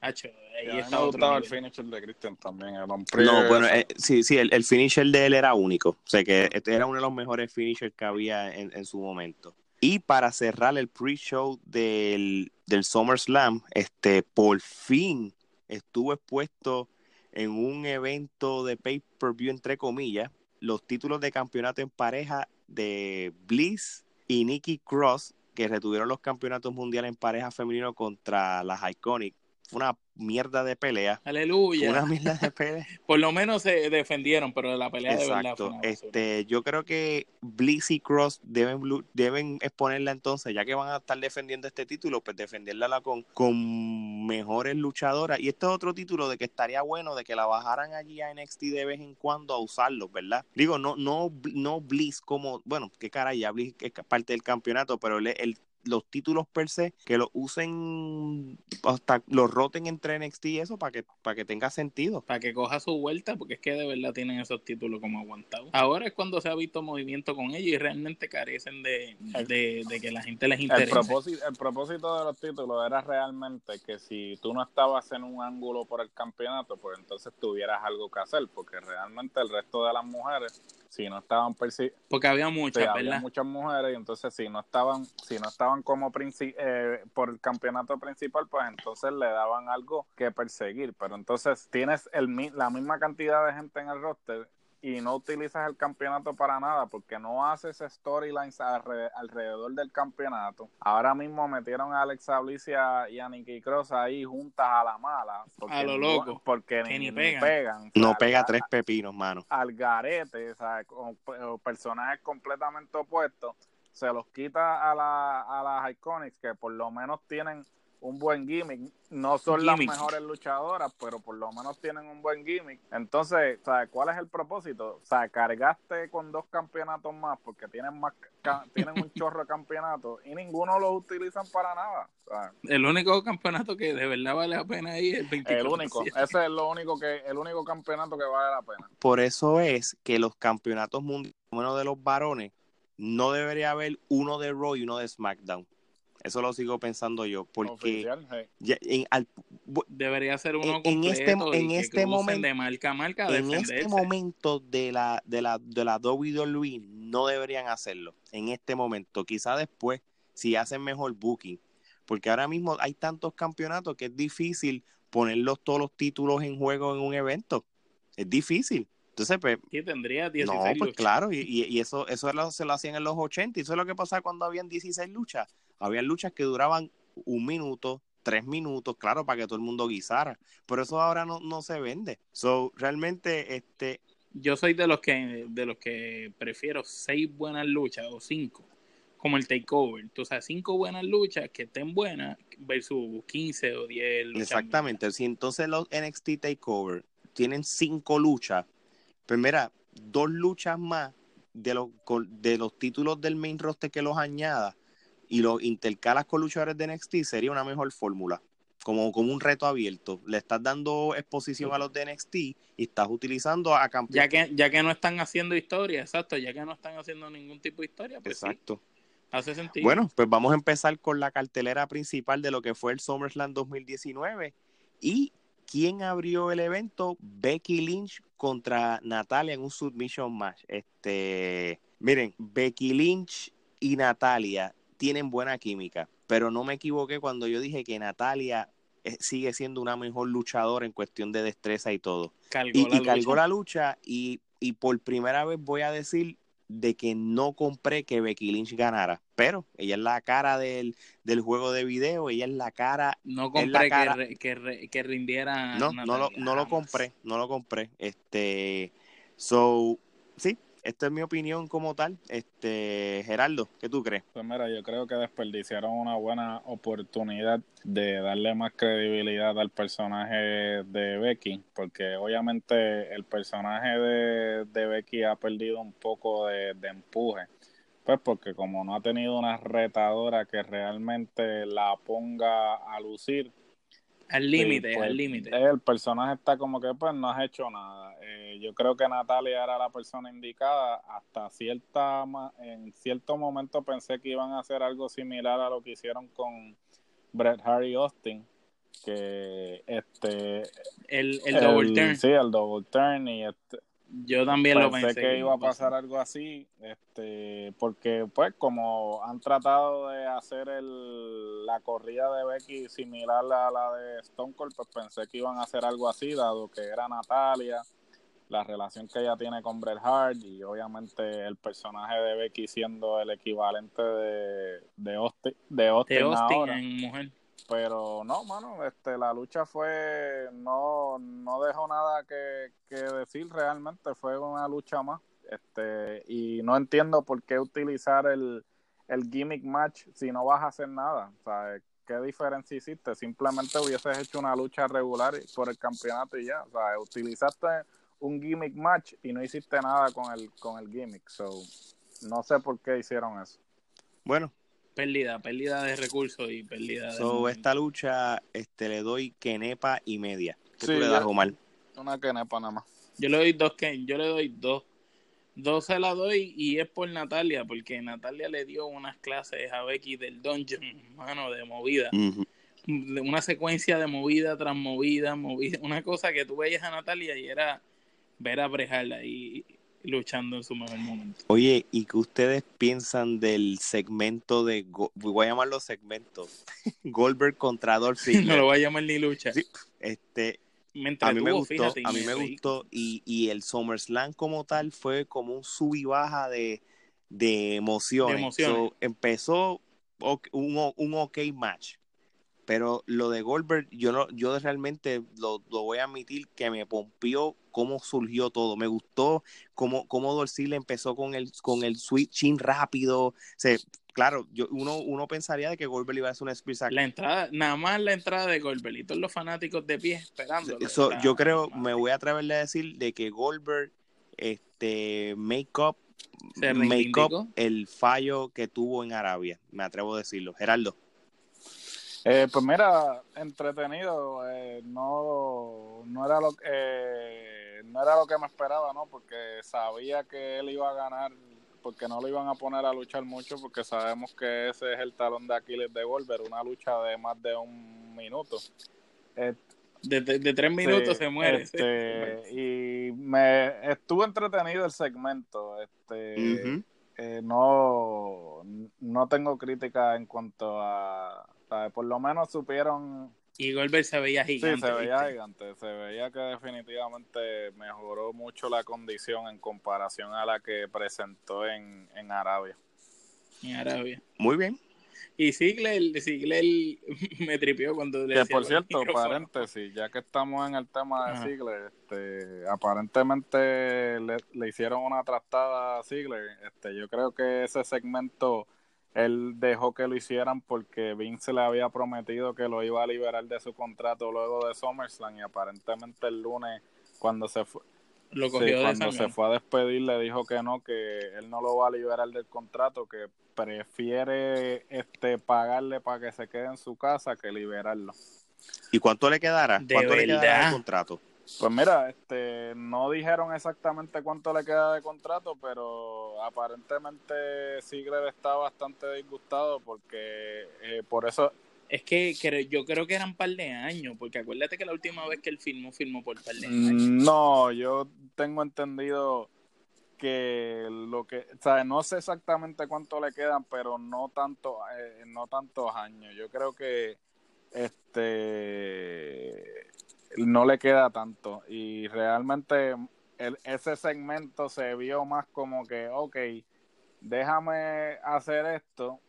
Hacho, Y a mí me gustaba el finisher de Christian también. El No, bueno, eh, sí, sí, el, el finisher de él era único. O sea, que este era uno de los mejores finishers que había en, en su momento. Y para cerrar el pre-show del, del SummerSlam, este, por fin estuvo expuesto en un evento de pay-per-view, entre comillas, los títulos de campeonato en pareja de Bliss y Nikki Cross, que retuvieron los campeonatos mundiales en pareja femenino contra las Iconic. Fue una mierda de pelea. Aleluya. una mierda de pelea. Por lo menos se defendieron, pero la pelea de verdad Exacto. una basura. Este, yo creo que Bliss y Cross deben, deben exponerla entonces, ya que van a estar defendiendo este título, pues defenderla con, con mejores luchadoras. Y este es otro título de que estaría bueno de que la bajaran allí a NXT de vez en cuando a usarlo, ¿verdad? Digo, no, no, no Bliss como, bueno, qué cara, ya Bliss es parte del campeonato, pero el- los títulos per se, que los usen hasta los roten entre NXT y eso para que, para que tenga sentido. Para que coja su vuelta, porque es que de verdad tienen esos títulos como aguantados. Ahora es cuando se ha visto movimiento con ellos y realmente carecen de, de, de que la gente les El interese. propósito, el propósito de los títulos era realmente que si tú no estabas en un ángulo por el campeonato, pues entonces tuvieras algo que hacer, porque realmente el resto de las mujeres, si no estaban perci- Porque había sí, muchas, había ¿verdad? muchas mujeres y entonces si no estaban, si no estaban como eh, por el campeonato principal, pues entonces le daban algo que perseguir. Pero entonces tienes el, mi- la misma cantidad de gente en el roster y no utilizas el campeonato para nada porque no haces storylines alre- alrededor del campeonato. Ahora mismo metieron a Alexa Bliss y a, y a Nikki Cross ahí juntas a la mala. Porque A lo loco. Porque Que ni, ni ni pegan. No pega al- tres pepinos, mano. al garete, o sea, con personajes completamente opuestos, se los quita a, la, a las Iconics que por lo menos tienen un buen gimmick. No son Gimmick. las mejores luchadoras, pero por lo menos tienen un buen gimmick. Entonces, sea, ¿cuál es el propósito? O sea, cargaste con dos campeonatos más porque tienen más ca- tienen un chorro de campeonatos y ninguno los utilizan para nada. El único campeonato que de verdad vale la pena ahí es el 24 el único, ese es lo único que el único campeonato que vale la pena. Por eso es que los campeonatos mundiales, por lo menos de los varones, no debería haber uno de Raw y uno de SmackDown. Eso lo sigo pensando yo, porque Oficial, ya en, al- Debería ser uno En- este- y en este crucen momento- de marca a marca a en este momento de la, de, la, de la WWE no deberían hacerlo. En este momento, quizá después, si hacen mejor booking. Porque ahora mismo hay tantos campeonatos que es difícil ponerlos todos los títulos en juego en un evento. Es difícil. Entonces, pues, Sí, tendría 16 No, pues luchas. claro, y, y- eso, eso se lo hacían en los 80, y eso es lo que pasaba cuando habían 16 luchas. Habían luchas que duraban un minuto, tres minutos, claro, para que todo el mundo guisara. Pero eso ahora no, no se vende. So, realmente, este, Yo soy de los que de los que prefiero seis buenas luchas o cinco, como el takeover. Sabes, cinco buenas luchas que estén buenas versus 15 o 10 luchas. exactamente, si entonces los NXT Takeover tienen cinco luchas, pues mira, dos luchas más de los, de los títulos del main roster que los añada y los intercalas con luchadores de NXT sería una mejor fórmula. Como, como un reto abierto. Le estás dando exposición a los de NXT y estás utilizando a Ya campeones. que, ya que no están haciendo historia, exacto, ya que no están haciendo ningún tipo de historia, pues sí, Exacto. hace sentido. Bueno, pues vamos a empezar con la cartelera principal de lo que fue el SummerSlam 2019. ¿Y quién abrió el evento? Becky Lynch contra Natalia en un submission match. Este, miren, Becky Lynch y Natalia tienen buena química, pero no me equivoqué cuando yo dije que Natalia eh, sigue siendo una mejor luchadora en cuestión de destreza y todo cargó y, la y cargó la lucha y, y por primera vez voy a decir de que no compré que Becky Lynch ganara, pero ella es la cara del, del juego de video, ella es la cara, No la compré que, re- que, re- que rindiera. no, no lo, no lo compré, no lo compré, este, so, sí, esta es mi opinión como tal, este, Gerardo, ¿qué tú crees? Pues mira, yo creo que desperdiciaron una buena oportunidad de darle más credibilidad al personaje de Becky, porque obviamente el personaje de, Becky ha perdido un poco de empuje. Pues porque como no ha tenido una retadora que realmente la ponga a lucir, Al límite, Sí, pues, al límite. El personaje está como que pues no has hecho nada. Eh, yo creo que Natalia era la persona indicada. Hasta cierta en cierto momento pensé que iban a hacer algo similar a lo que hicieron con Bret Hart y Austin. que este el, el double turn. Sí, el double turn y este, yo también lo pensé que iba a pasar. algo así, este, porque pues como han tratado de hacer el, la corrida de Becky similar a la de Stone Cold, pues pensé que iban a hacer algo así, dado que era Natalia, la relación que ella tiene con Bret Hart y obviamente el personaje de Becky siendo el equivalente de, de Austin, de Austin, en mujer pero no, mano, este, la lucha fue, no, no dejó nada que, decir realmente, fue una lucha más, este, y no entiendo por qué utilizar el, el gimmick match si no vas a hacer nada, sea, ¿qué diferencia hiciste? Simplemente hubieses hecho una lucha regular por el campeonato y ya, o sea, utilizaste un gimmick match y no hiciste nada con el, con el gimmick, so, no sé por qué hicieron eso. Bueno, pérdida, pérdida de recursos y pérdida de... esta lucha este, le doy quenepa y media. ¿Qué tú le das, Omar? Una quenepa nada más. Yo le doy dos, yo le doy dos. Dos se la doy y es por Natalia, porque Natalia le dio unas clases a Becky del Dungeon, mano, de movida. Una secuencia de movida tras movida, movida. Una cosa que tú veías a Natalia y era ver a Brejarla y luchando en su mejor momento. Oye, ¿y qué ustedes piensan del segmento de, voy a llamarlo segmento, Goldberg contra Dolph Ziggler? no lo voy a llamar ni lucha. este, a mí me gustó, a mí me gustó y, y el SummerSlam como tal fue como un sub y baja de, de emociones. empezó un, un ok match, pero lo de Goldberg, yo no, yo realmente lo, voy a admitir que me pompió cómo surgió todo. Me gustó cómo, cómo empezó con el, con el switching rápido. O claro, yo, uno, uno pensaría de que Goldberg iba a hacer una spear La entrada, nada más la entrada de Goldberg y todos los fanáticos de pie esperando. Eso, yo creo, me voy a atreverle a decir de que Goldberg este make up, make up el fallo que tuvo en Arabia. Me atrevo a decirlo. Gerardo. Eh, pues mira, entretenido, eh, no, no era lo que eh, no era lo que me esperaba, ¿no? Porque sabía que él iba a ganar, porque no lo iban a poner a luchar mucho, porque sabemos que ese es el talón de Aquiles de Volver, una lucha de más de un minuto. de, tres minutos se muere. Este, y me estuvo entretenido el segmento. Este, no, no tengo crítica en cuanto a por lo menos supieron... Y Goldberg se veía gigante. Sí, se veía gigante. Se veía que definitivamente mejoró mucho la condición en comparación a la que presentó en, en Arabia. En Arabia. Muy bien. Y Ziggler, Ziggler me tripió cuando le Que por cierto, paréntesis, ya que estamos en el tema de Ziggler, este, aparentemente le, le, hicieron una trastada a Ziggler. Este, yo creo que ese segmento él dejó que lo hicieran porque Vince le había prometido que lo iba a liberar de su contrato luego de SummerSlam y aparentemente el lunes cuando se fue lo cogió cuando se fue a despedir le dijo que no que él no lo va a liberar del contrato que prefiere este pagarle para que se quede en su casa que liberarlo. Y cuánto le quedará cuánto le quedará el contrato pues mira, este, no dijeron exactamente cuánto le queda de contrato, pero aparentemente Ziggler está bastante disgustado porque eh, por eso... Es que, yo creo que eran un par de años, porque acuérdate que la última vez que él firmó, firmó por par de años. Mm, no, yo tengo entendido que lo que, o sea, no sé exactamente cuánto le quedan, pero no tanto, eh, no tantos años. Yo creo que este no le queda tanto. Y realmente el, ese segmento se vio más como que, ok, déjame hacer esto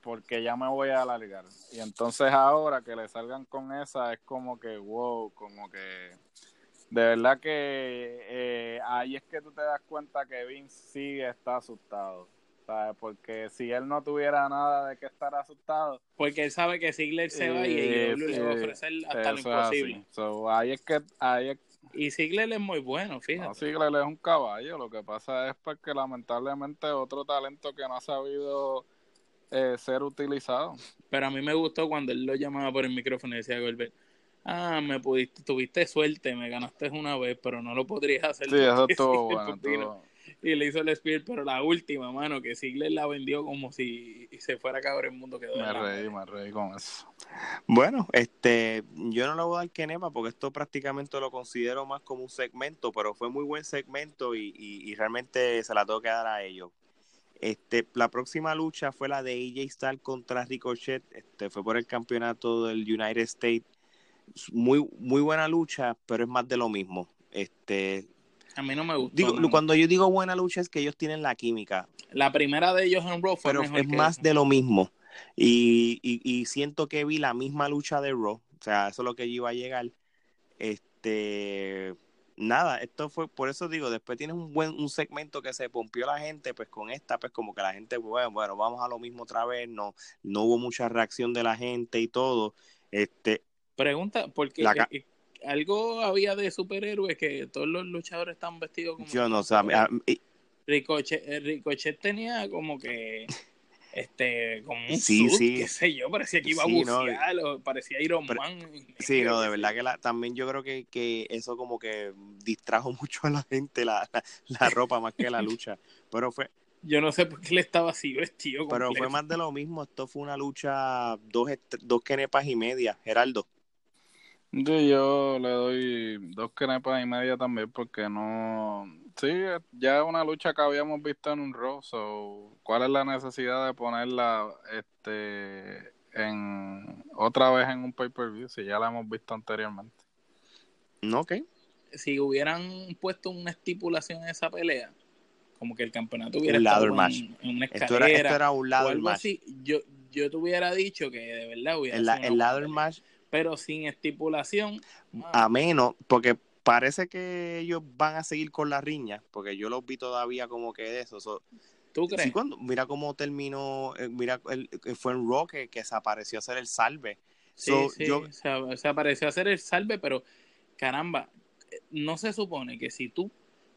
porque ya me voy a alargar. Y entonces ahora que le salgan con esa es como que, wow, como que... De verdad que eh, ahí es que tú te das cuenta que Vince sí está asustado. Porque si él no tuviera nada de que estar asustado. Porque él sabe que Ziggler se va y eh, le va a ofrecer hasta lo imposible. ahí es que, ahí Y Ziggler es muy bueno, fíjate. No, Ziggler es un caballo. Lo que pasa es porque pues, lamentablemente otro talento que no ha sabido eh, ser utilizado. Pero a mí me gustó cuando él lo llamaba por el micrófono y decía, Goldberg, ah, me pudiste, tuviste suerte, me ganaste una vez, pero no lo podrías hacer. Sí, eso estuvo bueno. Y le hizo el spear, pero la última, mano, que Ziggler la vendió como si se fuera a acabar el mundo. Quedó me reí, me reí con eso. Bueno, este, yo no le voy a dar Kenema porque esto prácticamente lo considero más como un segmento, pero fue muy buen segmento y, y, y realmente se la tengo que dar a ellos. Este, la próxima lucha fue la de AJ Styles contra Ricochet, este, fue por el campeonato del United States. Muy, muy buena lucha, pero es más de lo mismo. Este, a mí no me gusta. Digo, cuando yo digo buena lucha es que ellos tienen la química. La primera de ellos en Raw fue pero mejor es que más de lo mismo. Y, y, y siento que vi la misma lucha de Raw. O sea, eso es lo que yo iba a llegar. Este, nada, esto fue, por eso digo, después tienes un buen un segmento que se pompió la gente, pues con esta, pues como que la gente, bueno, bueno, vamos a lo mismo otra vez, no, no hubo mucha reacción de la gente y todo. Este, Pregunta, porque La algo había de superhéroes que todos los luchadores están vestidos como yo no sé, a mí- a mí- Ricochet, eh, Ricochet tenía como que este como un Sí, suit, sí. qué sé yo, parecía que iba a no, bucear o parecía Iron pero- Man. Sí, no, de verdad que la, también yo creo que, que eso como que distrajo mucho a la gente la, la, la ropa más que la lucha. Pero fue, Yo no sé por qué él estaba así vestido. pero fue más de lo mismo. Esto fue una lucha dos, dos kenepas y media, Geraldo. Yo, yo le doy dos kenepas y media también porque no... Sí, ya es una lucha que habíamos visto en un Raw, so, ¿cuál es la necesidad de ponerla este en otra vez en un pay-per-view si ya la hemos visto anteriormente? No, ok. Si hubieran puesto una estipulación en esa pelea, como que el campeonato hubiera Un estado en, match. en una Esto era, escalera esto era un o ladder algo match. así, yo, yo te hubiera dicho que de verdad hubiera El, la- sido el ladder buena match, pelea. Pero sin estipulación. a menos, porque parece que ellos van a seguir con la riña, porque yo los vi todavía como que de eso. so- ¿Tú crees? Sí, cuando, mira cómo terminó, eh, mira, el, fue en Raw que, que se apareció a hacer el salve. Sí, So, sí, yo- se, se apareció a hacer el salve, pero caramba, eh, no se supone que si tú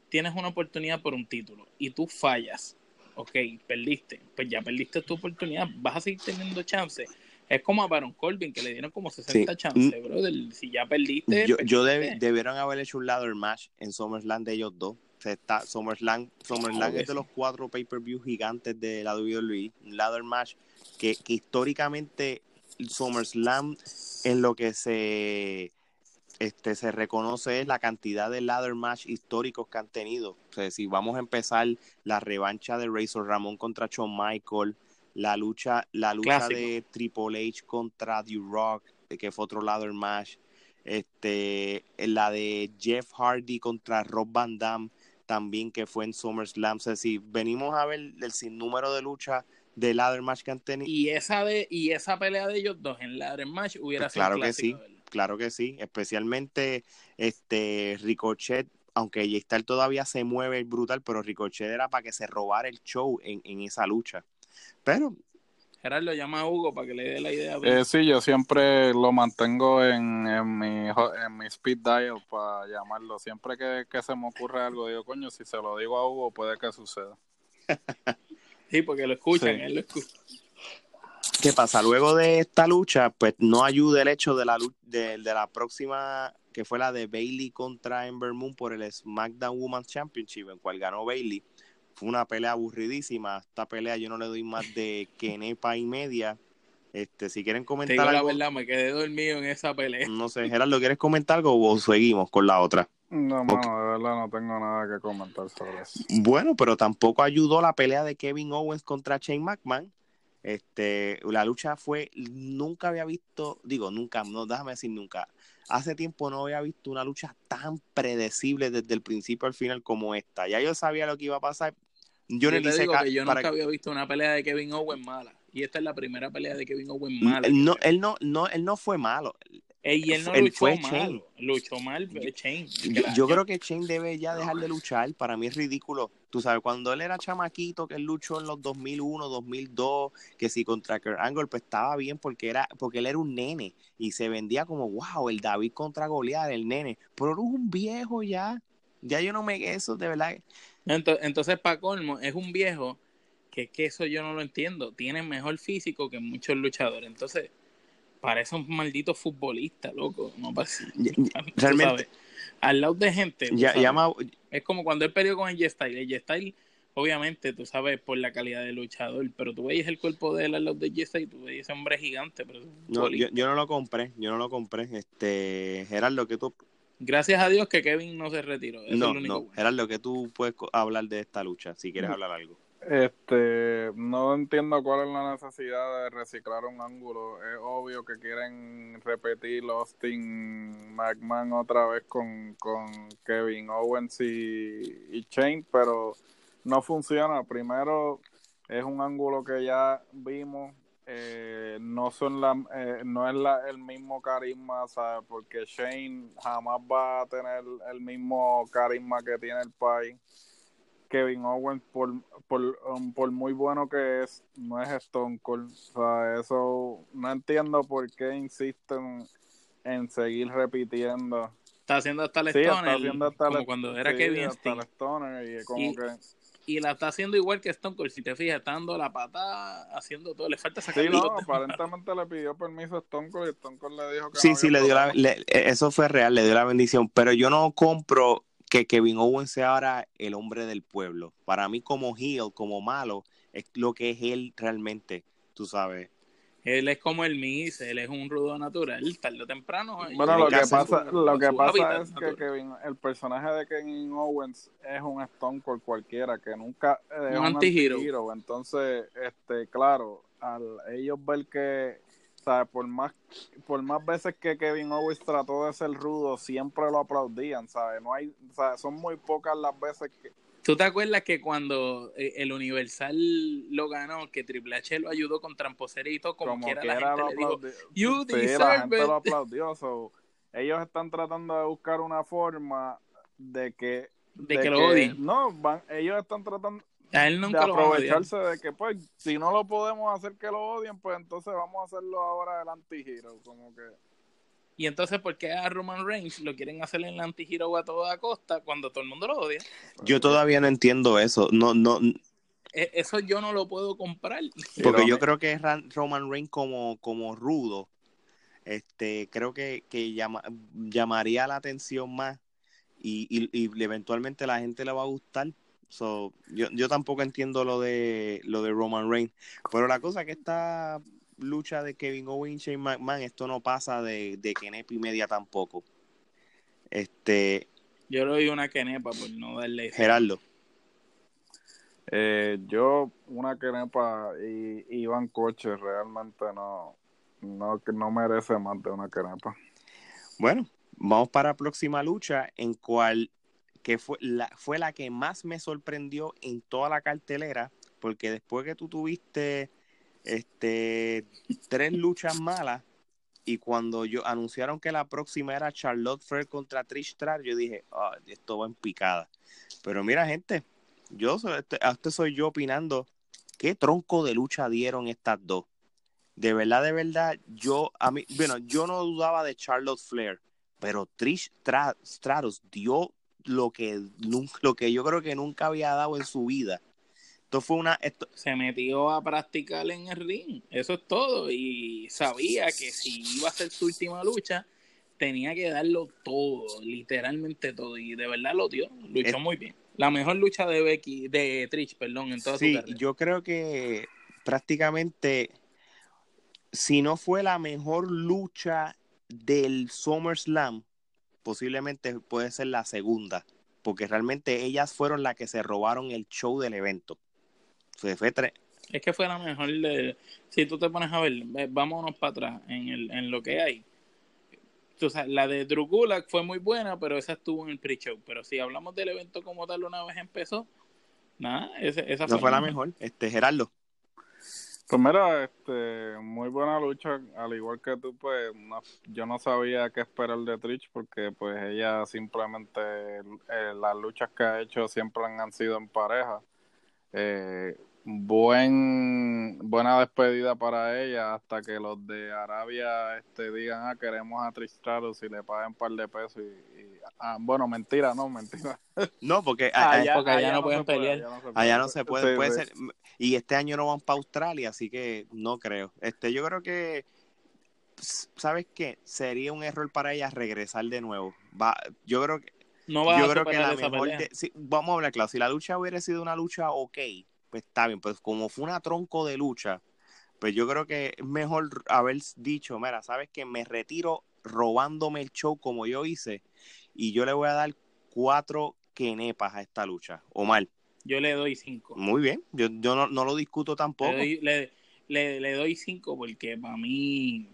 tienes una oportunidad por un título y tú fallas, ok, perdiste, pues ya perdiste tu oportunidad, vas a seguir teniendo chances. Es como a Baron Corbin, que le dieron como 60 Sí. chances, brother. Si ya perdiste, Yo, yo deb- perdiste. debieron haber hecho un ladder match en SummerSlam de ellos dos. O sea, está, SummerSlam, SummerSlam es de sí. los cuatro pay-per-view gigantes de la WWE. Un ladder match que, que históricamente SummerSlam en lo que se este se reconoce es la cantidad de ladder match históricos que han tenido. O sea, si vamos a empezar la revancha de Razor Ramón contra Shawn Michael, la lucha, la lucha Clásico. de Triple H contra The Rock, que fue otro ladder match, este, la de Jeff Hardy contra Rob Van Damme, también que fue en SummerSlam. O sea, si venimos a ver el sinnúmero de luchas de ladder match que han tenido, Y esa de y esa pelea de ellos dos en ladder match hubiera Pues sido claro que sí. ¿verdad? Claro que sí, especialmente este Ricochet, aunque J-Star todavía se mueve brutal, pero Ricochet era para que se robara el show en, en esa lucha. Pero Gerardo llama a Hugo para que le dé la idea. Eh, sí, yo siempre lo mantengo en, en, mi, en mi speed dial para llamarlo. Siempre que, que se me ocurre algo, digo, coño, si se lo digo a Hugo, puede que suceda. Sí, porque lo escuchan, Sí. él lo escucha. ¿qué pasa? Luego de esta lucha, pues no ayuda el hecho de la de, de la próxima, que fue la de Bailey contra Ember Moon por el SmackDown Women's Championship, en cual ganó Bailey. Fue una pelea aburridísima. Esta pelea yo no le doy más de quenepa y media. Este, si quieren Te comentar digo la algo, verdad, me quedé dormido en esa pelea. no sé, Gerardo, ¿quieres comentar algo o seguimos con la otra? No, mano, de verdad no tengo nada que comentar sobre eso. Bueno, pero tampoco ayudó la pelea de Kevin Owens contra Shane McMahon. Este, la lucha fue, nunca había visto, digo, nunca, no, déjame decir nunca. Hace tiempo no había visto una lucha tan predecible desde el principio al final como esta. Ya yo sabía lo que iba a pasar. Yo, digo que yo nunca que- había visto una pelea de Kevin Owens mala. Y esta es la primera pelea de Kevin Owens mala. él no, él no, no, él no fue malo. Y él no él luchó fue mal. Shane. Luchó mal Shane. Yo, yo creo que Shane debe ya dejar de luchar. Para mí es ridículo. Tú sabes, cuando él era chamaquito, que él luchó en los 2001, 2002, que si contra Kurt Angle, pues estaba bien porque era porque él era un nene y se vendía como, wow, el David contra Goliat, el nene. Pero él es un viejo ya. Ya yo no me... Eso, de verdad. Entonces, entonces para colmo, es un viejo que es que eso yo no lo entiendo. Tiene mejor físico que muchos luchadores. Entonces, parece un maldito futbolista, loco. No pasa. Realmente- sabes, Al lado de gente. Ya, llama, Es como cuando él peleó con el G-Style. El G-Style, obviamente, tú sabes, por la calidad de luchador, pero tú veis el cuerpo de él al lado de G-Style, tú veis ese hombre gigante. Pero no, yo, yo, no lo compré, yo no lo compré. Este, Gerardo, que tú... Gracias a Dios que Kevin no se retiró. Eso no, es lo único no. Bueno. Gerardo, que tú puedes hablar de esta lucha, si quieres hablar algo. Este, no entiendo cuál es la necesidad de reciclar un ángulo. Es obvio que quieren repetir Austin McMahon otra vez con, con Kevin Owens y, y Shane, pero no funciona. Primero, es un ángulo que ya vimos. Eh, no son la, eh, no es la, el mismo carisma, ¿sabes? Porque Shane jamás va a tener el mismo carisma que tiene el país Kevin Owens, por, por, um, por muy bueno que es, no es Stone Cold. O sea, eso no entiendo por qué insisten en seguir repitiendo. Está haciendo hasta el sí, Stoner, está haciendo hasta como el- cuando era sí, Kevin Stoner, y es como Y- que... Y la está haciendo igual que Stone Cold, si te fijas, está dando la pata, haciendo todo, le falta sacar Sí, no, aparentemente le pidió permiso a Stone Cold y Stone Cold le dijo que Sí, no sí, le dio la, le- eso fue real, le dio la bendición, pero yo no compro que Kevin Owens sea ahora el hombre del pueblo. Para mí como heel, como malo, es lo que es él realmente, tú sabes. Él es como el Miss, él es un rudo natural, tarde o temprano. Bueno, en lo que pasa, su- lo que pasa es que natural. Kevin, el personaje de Kevin Owens es un Stone Cold cualquiera, que nunca eh, es Un un antihero. antihero. Entonces, este, claro, al ellos ver que, ¿sabes? Por más, por más veces que Kevin Owens trató de ser rudo, siempre lo aplaudían, ¿sabes? No hay, ¿sabes? Son muy pocas las veces que, ¿Tú te acuerdas que cuando eh, el Universal lo ganó, que Triple H lo ayudó con todo, como, como quiera, quiera la gente lo le dijo, "You Sí, la deserve gente it". lo aplaudió. so, ellos están tratando de buscar una forma de que de que lo odien. No, van, ellos están tratando A él de nunca lo odiar. aprovecharse de que, pues, si no lo podemos hacer que lo odien, pues entonces vamos a hacerlo ahora el anti-hero. Como que. Y entonces, ¿por qué a Roman Reigns lo quieren hacer en la anti-hero a toda costa cuando todo el mundo lo odia? Yo todavía no entiendo eso, no, no, E- Eso yo no lo puedo comprar. porque Pero- yo creo que Roman Reigns como, como rudo, este, creo que, que llama- llamaría la atención más y, y, y eventualmente la gente le va a gustar. So, yo, yo tampoco entiendo lo de lo de Roman Reigns, pero la cosa es que esta lucha de Kevin Owens y Shane McMahon, esto no pasa de, de Kenepa y media tampoco. Este, Yo le doy una quenepa por no darle. Gerardo, Eh, yo, una quenepa y Iván Coche realmente no, no, que no merece más de una quenepa. Bueno, vamos para la próxima lucha, en cual que fue la, fue la que más me sorprendió en toda la cartelera, porque después que tú tuviste este tres luchas malas y cuando yo anunciaron que la próxima era Charlotte Flair contra Trish Stratus, yo dije, "Ah, esto va en picada. Pero mira, gente, yo soy, este, este soy yo opinando qué tronco de lucha dieron estas dos. De verdad, de verdad, yo a mí, bueno, yo no dudaba de Charlotte Flair, pero Trish Stra- Stratus dio lo que lo que yo creo que nunca había dado en su vida. Esto fue una, esto, Se metió a practicar en el ring. Eso es todo. Y sabía que si iba a ser su última lucha, tenía que darlo todo, literalmente todo. Y de verdad lo dio. Luchó Es- muy bien. La mejor lucha de Becky, de Trish, perdón, en toda sí, su carrera. yo creo que prácticamente, si no fue la mejor lucha del SummerSlam, posiblemente puede ser la segunda, porque realmente ellas fueron las que se robaron el show del evento. Se fue tres, Es que fue la mejor de... Si tú te pones a ver, ve, vámonos para atrás en, el, en lo que hay. Tú sabes, la de Drew Gulak fue muy buena, pero esa estuvo en el pre-show. Pero si hablamos del evento como tal una vez empezó, nada, ese- esa no fue la mejor. Este, Gerardo. Pues mira, este, muy buena lucha, al igual que tú, pues no- yo no sabía qué esperar de Trish porque pues ella simplemente, eh, las luchas que ha hecho siempre han, han sido en pareja. Eh, buen, buena despedida para ella hasta que los de Arabia este, digan, ah, queremos a y le paguen un par de pesos y, y- ah, bueno, mentira, no, mentira. No, porque a- a- ya. porque allá no pueden puede, pelear. allá no se Allá no se puede, Sí, puede sí. ser. Y este año no van para Australia, así que no creo. Este, yo creo que, ¿sabes qué? Sería un error para ellas regresar de nuevo. Va, yo creo que No va yo a creo que la mejor de- sí, vamos a hablar claro, si la lucha hubiera sido una lucha ok, pues está bien, pues como fue una tronco de lucha, pues yo creo que es mejor haber dicho, mira, sabes que me retiro robándome el show como yo hice y yo le voy a dar cuatro quenepas a esta lucha. Omar, Yo le doy cinco. muy bien, yo, yo no, no lo discuto tampoco. Le doy, le, le- le doy cinco porque para mí,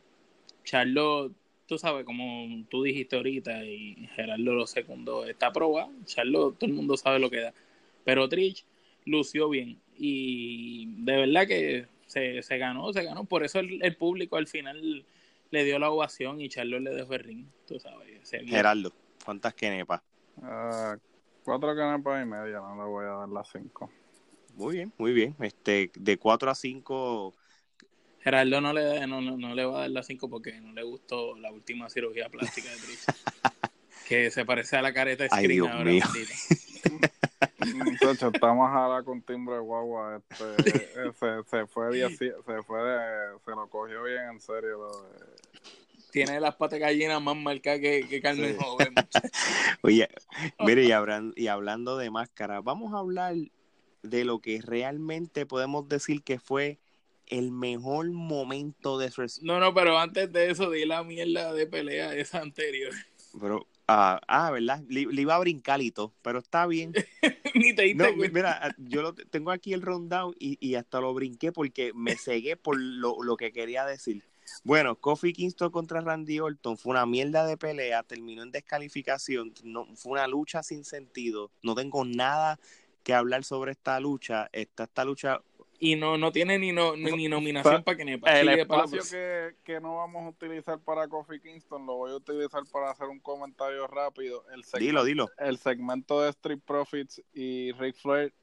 Charlotte, tú sabes, como tú dijiste ahorita y Gerardo lo secundó, está probado. Charlotte, todo el mundo sabe lo que da. Pero Trish lució bien y de verdad que se, se ganó, se ganó. Por eso el, el público al final le dio la ovación y Charlotte le dejó el ring, tú sabes. Gerardo, ¿cuántas quenepas? Ah, cuatro canepas y media, no le voy a dar las cinco. Muy bien, muy bien. Este, de 4 a 5, Gerardo no le, no, no, no le va a dar la 5 porque no le gustó la última cirugía plástica de Trish. que se parece a la careta de Ay, Screen Dios ahora, mío. Muchacho, estamos ahora con timbre guagua. Este, eh, se, se fue se fue de- se lo cogió bien en serio. lo de- Tiene las patas gallinas más marcadas que, que Carmen Sí. Joven. Oye, mire, y, hablan- y hablando de máscara, vamos a hablar de lo que realmente podemos decir que fue el mejor momento de su... No, no, pero antes de eso, di la mierda de pelea esa anterior. Pero, ah, ah, ¿verdad? Le, le iba a brincar y todo, pero está bien. Ni te diste No, mira, yo lo, tengo aquí el rundown y, y hasta lo brinqué porque me cegué por lo, lo que quería decir. Bueno, Kofi Kingston contra Randy Orton fue una mierda de pelea, terminó en descalificación, no, fue una lucha sin sentido, no tengo nada que hablar sobre esta lucha, esta, esta lucha, Y no, no tiene ni, no, ni, ni nominación para que nepa. El Sigue para la espacio que, que no vamos a utilizar para Kofi Kingston lo voy a utilizar para hacer un comentario rápido. El segmento, dilo, dilo, el segmento de Street Profits y Ric Flair,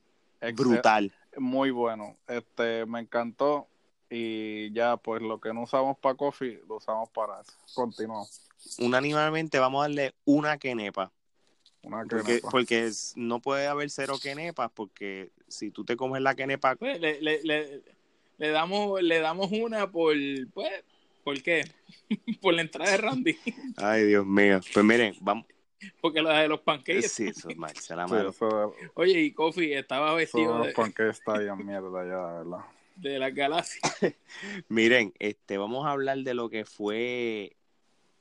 excel- brutal. muy bueno. Este, me encantó. Y ya, pues lo que no usamos para Kofi, lo usamos para eso. Continuamos. Unánimemente vamos a darle una quenepa, Una porque, quenepa. porque es- no puede haber cero quenepas, porque si tú te comes la quenepa, Pues, le, le, le, le damos, le damos una por, pues, ¿por qué? por la entrada de Randy. ay Dios mío, pues miren, vamos, Porque la de los pancakes. sí, eso es mal, se la Sí, eso, Oye, y Kofi estaba vestido de de, porque está ahí en mierda ya, de verdad. de las galaxias. Miren, este, vamos a hablar de lo que fue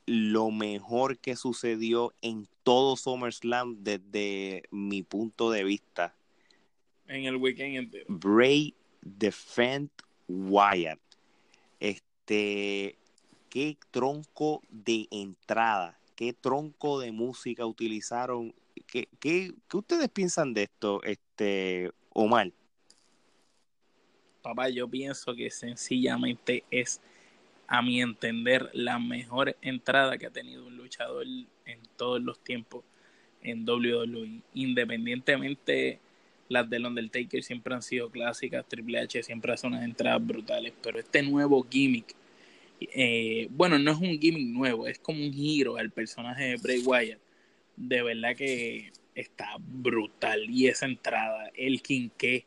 lo mejor que sucedió en todo SummerSlam desde mi punto de vista. en el weekend entero. Bray Defend Wyatt. Este, qué tronco de entrada, qué tronco de música utilizaron. ¿Qué, qué, qué ustedes piensan de esto, este, Omar? Papá, yo pienso que sencillamente es, a mi entender, la mejor entrada que ha tenido un luchador en todos los tiempos en WWE. Independientemente, las del Undertaker siempre han sido clásicas, Triple H siempre hace unas entradas brutales, pero este nuevo gimmick, eh, bueno, no es un gimmick nuevo, es como un giro al personaje de Bray Wyatt. De verdad que está brutal. Y esa entrada, el quinqué,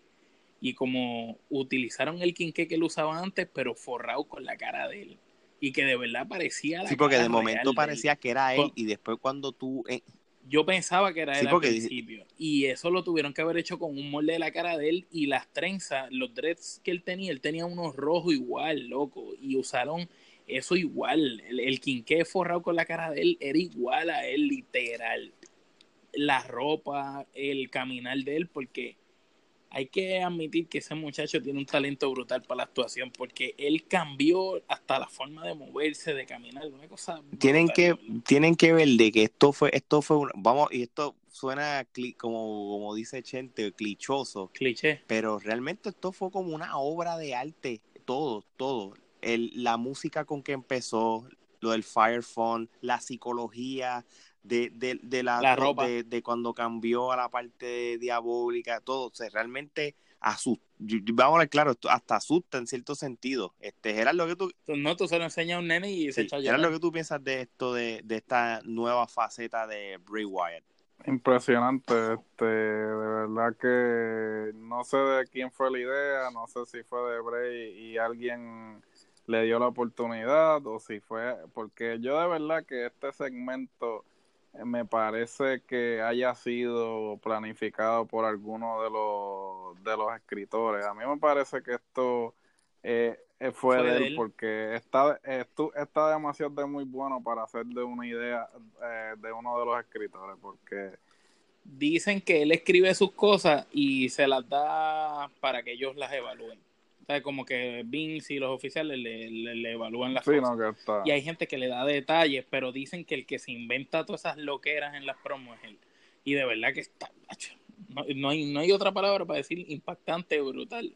y como utilizaron el quinqué que él usaba antes, pero forrado con la cara de él. Y que de verdad parecía la Sí, porque cara de momento de parecía que era él y después cuando tú... eh, Yo pensaba que era Sí, él al principio. Y eso lo tuvieron que haber hecho con un molde de la cara de él y las trenzas, los dreads que él tenía, él tenía unos rojos igual, loco. Y usaron eso igual. El, el quinqué forrado con la cara de él era igual a él, literal. La ropa, el caminar de él, porque hay que admitir que ese muchacho tiene un talento brutal para la actuación, porque él cambió hasta la forma de moverse, de caminar, una cosa. tienen brutal, que tienen que ver de que esto fue esto fue un- vamos y esto suena como como dice Chente clichoso Cliché. pero realmente esto fue como una obra de arte todo todo el, la música con que empezó lo del fire fun la psicología de, de, de la, La ropa. De, de cuando cambió a la parte diabólica todo o sea, realmente asusta vamos a hablar claro esto hasta asusta en cierto sentido este era lo que tú No, tú se lo enseñas a un nene y se Sí, echa a ¿Era lo que tú piensas de esto, de, de esta nueva faceta de Bray Wyatt? Impresionante, este, de verdad que no sé de quién fue la idea, no sé si fue de Bray y alguien le dio la oportunidad o si fue, porque yo de verdad que este segmento me parece que haya sido planificado por alguno de los, de los escritores. A mí me parece que esto eh, eh, fue, de, él, porque está, está demasiado de muy bueno para hacer de una idea eh, de uno de los escritores, porque dicen que él escribe sus cosas y se las da para que ellos las evalúen. O sea, como que Vince y los oficiales le, evalúan las cosas. y hay gente que le da detalles, pero dicen que el que se inventa todas esas loqueras en las promos es él. Y de verdad que está, no, no, hay, no hay otra palabra para decir impactante, brutal.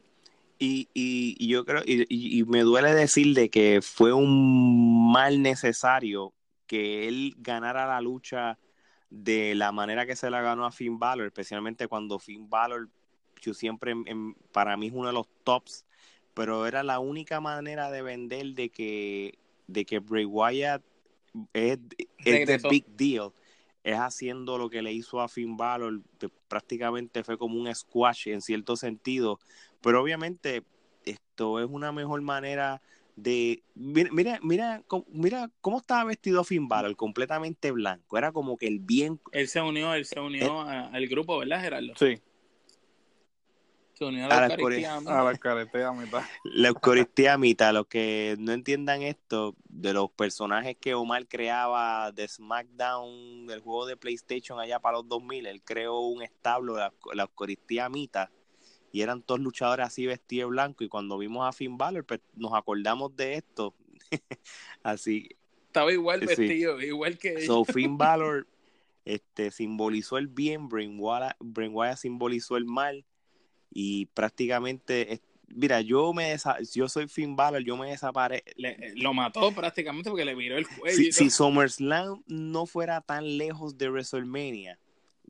Y, y, yo creo, y, y, me duele decir de que fue un mal necesario que él ganara la lucha de la manera que se la ganó a Finn Balor, especialmente cuando Finn Balor, yo siempre, para mí es uno de los tops, pero era la única manera de vender de que, de que Bray Wyatt es, es big deal. Es haciendo lo que le hizo a Finn Balor, prácticamente fue como un squash en cierto sentido, pero obviamente esto es una mejor manera de mira mira mira, mira cómo estaba vestido Finn Balor completamente blanco. Era como que el bien él se unió él se unió al grupo verdad Gerardo sí se unió a la, Eucaristía a la Eucaristía mitad. La Eucaristía mitad los que no entiendan esto de los personajes que Omar creaba de SmackDown del juego de PlayStation allá para los 2000 él creó un establo la, la Eucaristía mitad y eran todos luchadores así vestidos de blanco y cuando vimos a Finn Balor pues, nos acordamos de esto. Así estaba igual vestido igual que so Finn Balor este simbolizó el bien Wyatt, simbolizó el mal y prácticamente mira yo me yo soy Finn Balor yo me desaparezco lo mató prácticamente porque le miró el cuello si, si SummerSlam no fuera tan lejos de WrestleMania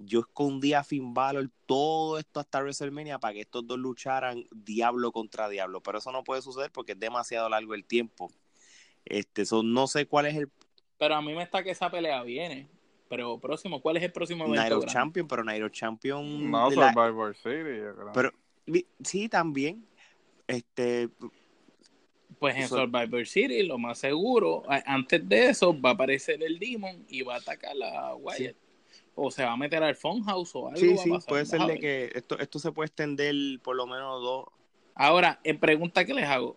yo escondí a Finn Balor todo esto hasta WrestleMania para que estos dos lucharan diablo contra diablo, pero eso no puede suceder porque es demasiado largo el tiempo. Este, no sé cuál es el Pero a mí me está que esa pelea viene. Pero próximo, ¿cuál es el próximo evento? Nairo Champion, pero Nairo Champion No, Survivor City, Pero sí también este pues en Survivor City, lo más seguro, antes de eso va a aparecer el Demon y va a atacar a Wyatt o se va a meter al Funhouse o algo. Sí, sí, puede ser de que esto, esto se puede extender por lo menos dos. Ahora, en pregunta que les hago,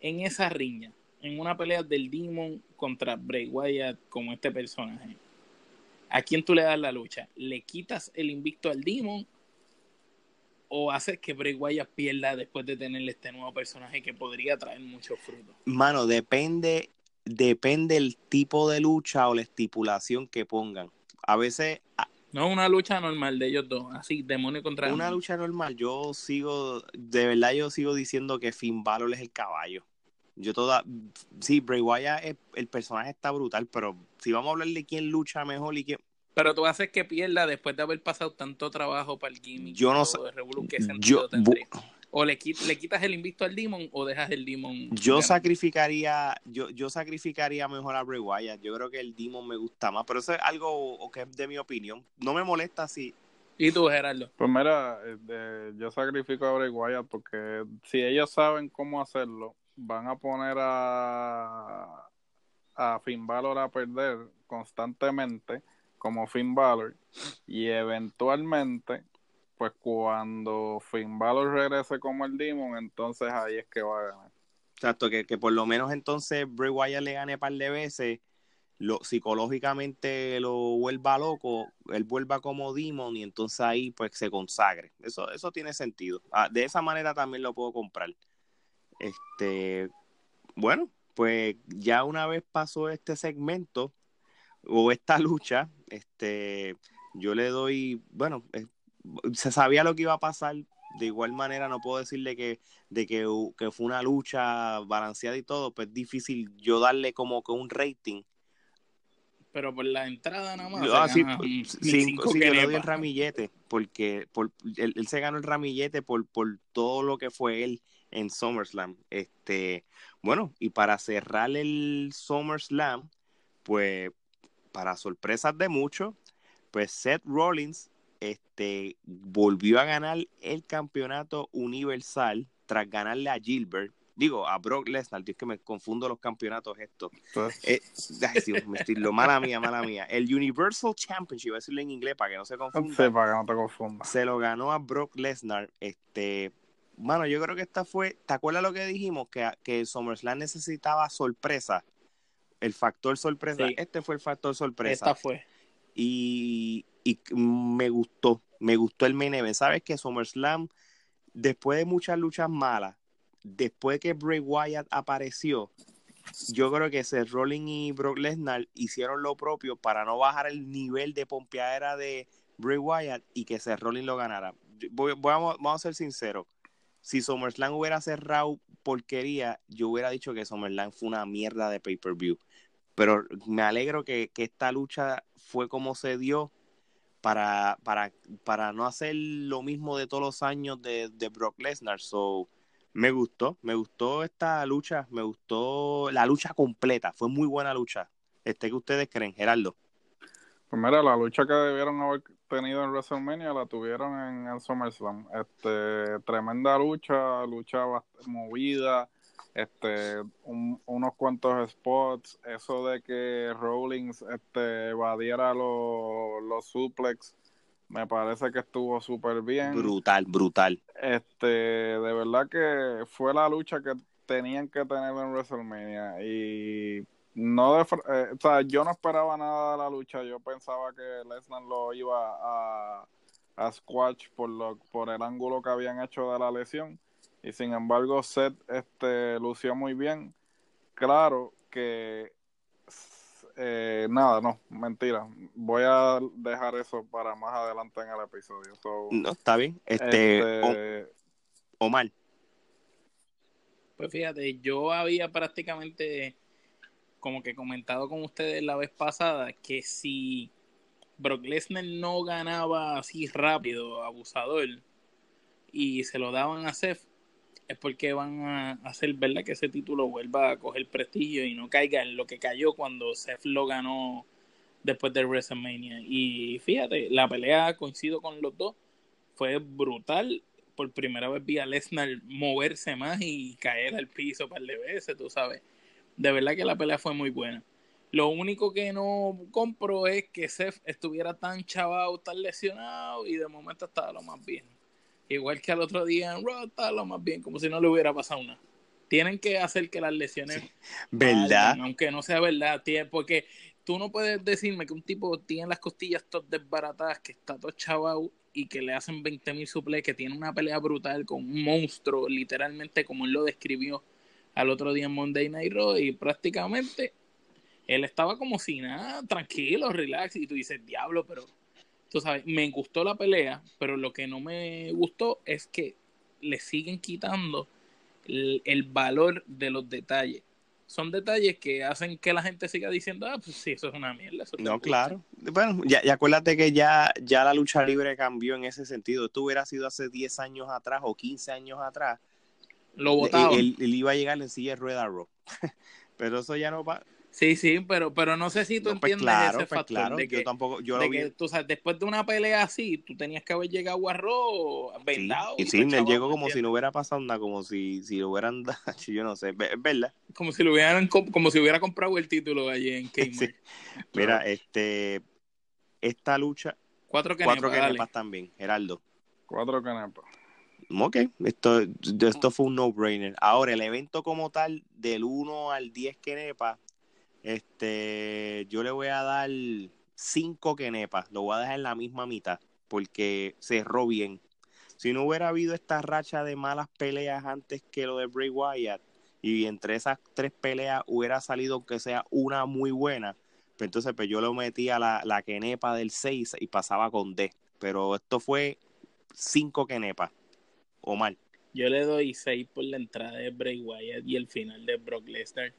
en esa riña, en una pelea del Demon contra Bray Wyatt como este personaje, ¿a quién tú le das la lucha? ¿Le quitas el invicto al Demon o haces que Bray Wyatt pierda después de tenerle este nuevo personaje que podría traer muchos frutos? Mano, depende, depende el tipo de lucha o la estipulación que pongan a veces... No, una lucha normal de ellos dos, así, demonio contra Una lucha normal, yo sigo, de verdad yo sigo diciendo que Finn Balor es el caballo. Yo toda, sí, Bray Wyatt, el personaje está brutal, pero si vamos a hablar de quién lucha mejor y quién... Pero tú haces que pierda después de haber pasado tanto trabajo para el gimmick. Yo no sé. Yo, o le, le, quitas el invicto al Demon o dejas el Demon. Yo sacrificaría, yo, yo sacrificaría mejor a Bray Wyatt. Yo creo que el Demon me gusta más, pero eso es algo que es de mi opinión. No me molesta si. ¿Y tú, Gerardo? Pues mira, este, yo sacrifico a Bray Wyatt porque si ellos saben cómo hacerlo, van a poner a, a Finn Balor a perder constantemente como Finn Balor y eventualmente pues cuando Finn Balor regrese como el Demon, entonces ahí es que va a ganar. Exacto, que, que por lo menos entonces Bray Wyatt le gane un par de veces, lo, psicológicamente lo vuelva loco, él vuelva como Demon y entonces ahí pues se consagre. Eso, eso tiene sentido. Ah, de esa manera también lo puedo comprar. Este, bueno, pues ya una vez pasó este segmento o esta lucha, este, yo le doy, bueno, se sabía lo que iba a pasar. De igual manera, no puedo decirle que, de que, fue una lucha balanceada y todo, pues es difícil yo darle como que un rating. Pero por la entrada nada más. Ah, sí, sí, yo le doy el ramillete, porque por, él, se ganó el ramillete por, por todo lo que fue él en SummerSlam. Este, bueno, y para cerrar el SummerSlam, pues para sorpresas de muchos, pues Seth Rollins este, volvió a ganar el campeonato universal tras ganarle a Gilbert. digo, a Brock Lesnar, es que me confundo los campeonatos estos. Eh, lo, mala mía, mala mía. El Universal Championship, voy a decirlo en inglés para que no se confunda. Sí, para que no te confunda. Se lo ganó a Brock Lesnar, este, Mano, yo creo que esta fue, ¿te acuerdas lo que dijimos? Que, que SummerSlam necesitaba sorpresa. El factor sorpresa. Este fue el factor sorpresa. Esta fue. Y, y me gustó, me gustó el main event. Sabes que SummerSlam, después de muchas luchas malas, después que Bray Wyatt apareció, yo creo que Seth Rollins y Brock Lesnar hicieron lo propio para no bajar el nivel de pompeadera de Bray Wyatt y que Seth Rollins lo ganara. Voy, vamos, vamos a ser sinceros si SummerSlam hubiera cerrado porquería, yo hubiera dicho que SummerSlam fue una mierda de pay-per-view. Pero me alegro que, esta lucha fue como se dio para, para, para no hacer lo mismo de todos los años de, de Brock Lesnar. So, me gustó, me gustó esta lucha, me gustó la lucha completa, fue muy buena lucha. Este que ustedes creen, Gerardo. Pues mira, la lucha que debieron haber tenido en WrestleMania la tuvieron en el SummerSlam. Este, tremenda lucha, lucha movida, este, unos cuantos spots, eso de que Rollins este, evadiera los, los suplex, me parece que estuvo súper bien. Brutal, brutal. Este, de verdad que fue la lucha que tenían que tener en WrestleMania y no de, eh, o sea, yo no esperaba nada de la lucha. Yo pensaba que Lesnar lo iba a, a squash por, lo, por el ángulo que habían hecho de la lesión. Y sin embargo, Seth este, lució muy bien. Claro que eh, nada, no, mentira. Voy a dejar eso para más adelante en el episodio. no, está bien. Este, este Omar. Pues fíjate, yo había prácticamente como que comentado con ustedes la vez pasada, que si Brock Lesnar no ganaba así rápido, abusador, y se lo daban a Seth, es porque van a hacer, ¿verdad? Que ese título vuelva a coger prestigio y no caiga en lo que cayó cuando Seth lo ganó después de WrestleMania. Y fíjate, la pelea, coincido con los dos, fue brutal. Por primera vez vi a Lesnar moverse más y caer al piso un par de veces, tú sabes. De verdad que la pelea fue muy buena. Lo único que no compro es que Seth estuviera tan chavado, tan lesionado y de momento estaba lo más bien. Igual que al otro día en Raw estaba lo más bien, como si no le hubiera pasado nada. Tienen que hacer que las lesiones. ¿Verdad? aunque no sea verdad, porque tú no puedes decirme que un tipo tiene las costillas todas desbaratadas, que está todo chavado y que le hacen 20.000 mil suples, que tiene una pelea brutal con un monstruo, literalmente como él lo describió al otro día en Monday Night Raw y prácticamente él estaba como si nada, tranquilo, relax, y tú dices, diablo, pero tú sabes, me gustó la pelea, pero lo que no me gustó es que le siguen quitando el, valor de los detalles. Son detalles que hacen que la gente siga diciendo, ah, pues sí, eso es una mierda. no, claro. Bueno, ya, acuérdate que ya, ya la lucha libre cambió en ese sentido. Esto hubiera sido hace 10 años atrás o 15 años atrás lo votaba. Él, iba a llegar en silla de rueda Raw. pero eso ya no va. Sí, sí, pero, pero no sé si tú pues entiendes ese pues factor claro, de que, yo tampoco, yo de que tú sabes, después de una pelea así, tú tenías que haber llegado a Raw vendado. Sí, y, sí, él llegó como si no hubiera pasado nada, como si, si lo hubieran dado, yo no sé, es verdad. Como si lo hubieran, como si hubiera comprado el título allí en Kmart. Mira, este, esta lucha, cuatro canepas, cuatro también, Geraldo. Cuatro canepas ok, esto, esto fue un no-brainer. Ahora, el evento como tal, del 1 al 10 kenepas, este, yo le voy a dar 5 kenepas, lo voy a dejar en la misma mitad, porque cerró bien. Si no hubiera habido esta racha de malas peleas antes que lo de Bray Wyatt, y entre esas tres peleas hubiera salido aunque sea una muy buena, pues entonces pues yo lo metía la, la kenepa del 6 y pasaba con D. Pero esto fue 5 kenepas mal Yo le doy 6 por la entrada de Bray Wyatt y el final de Brock Lesnar.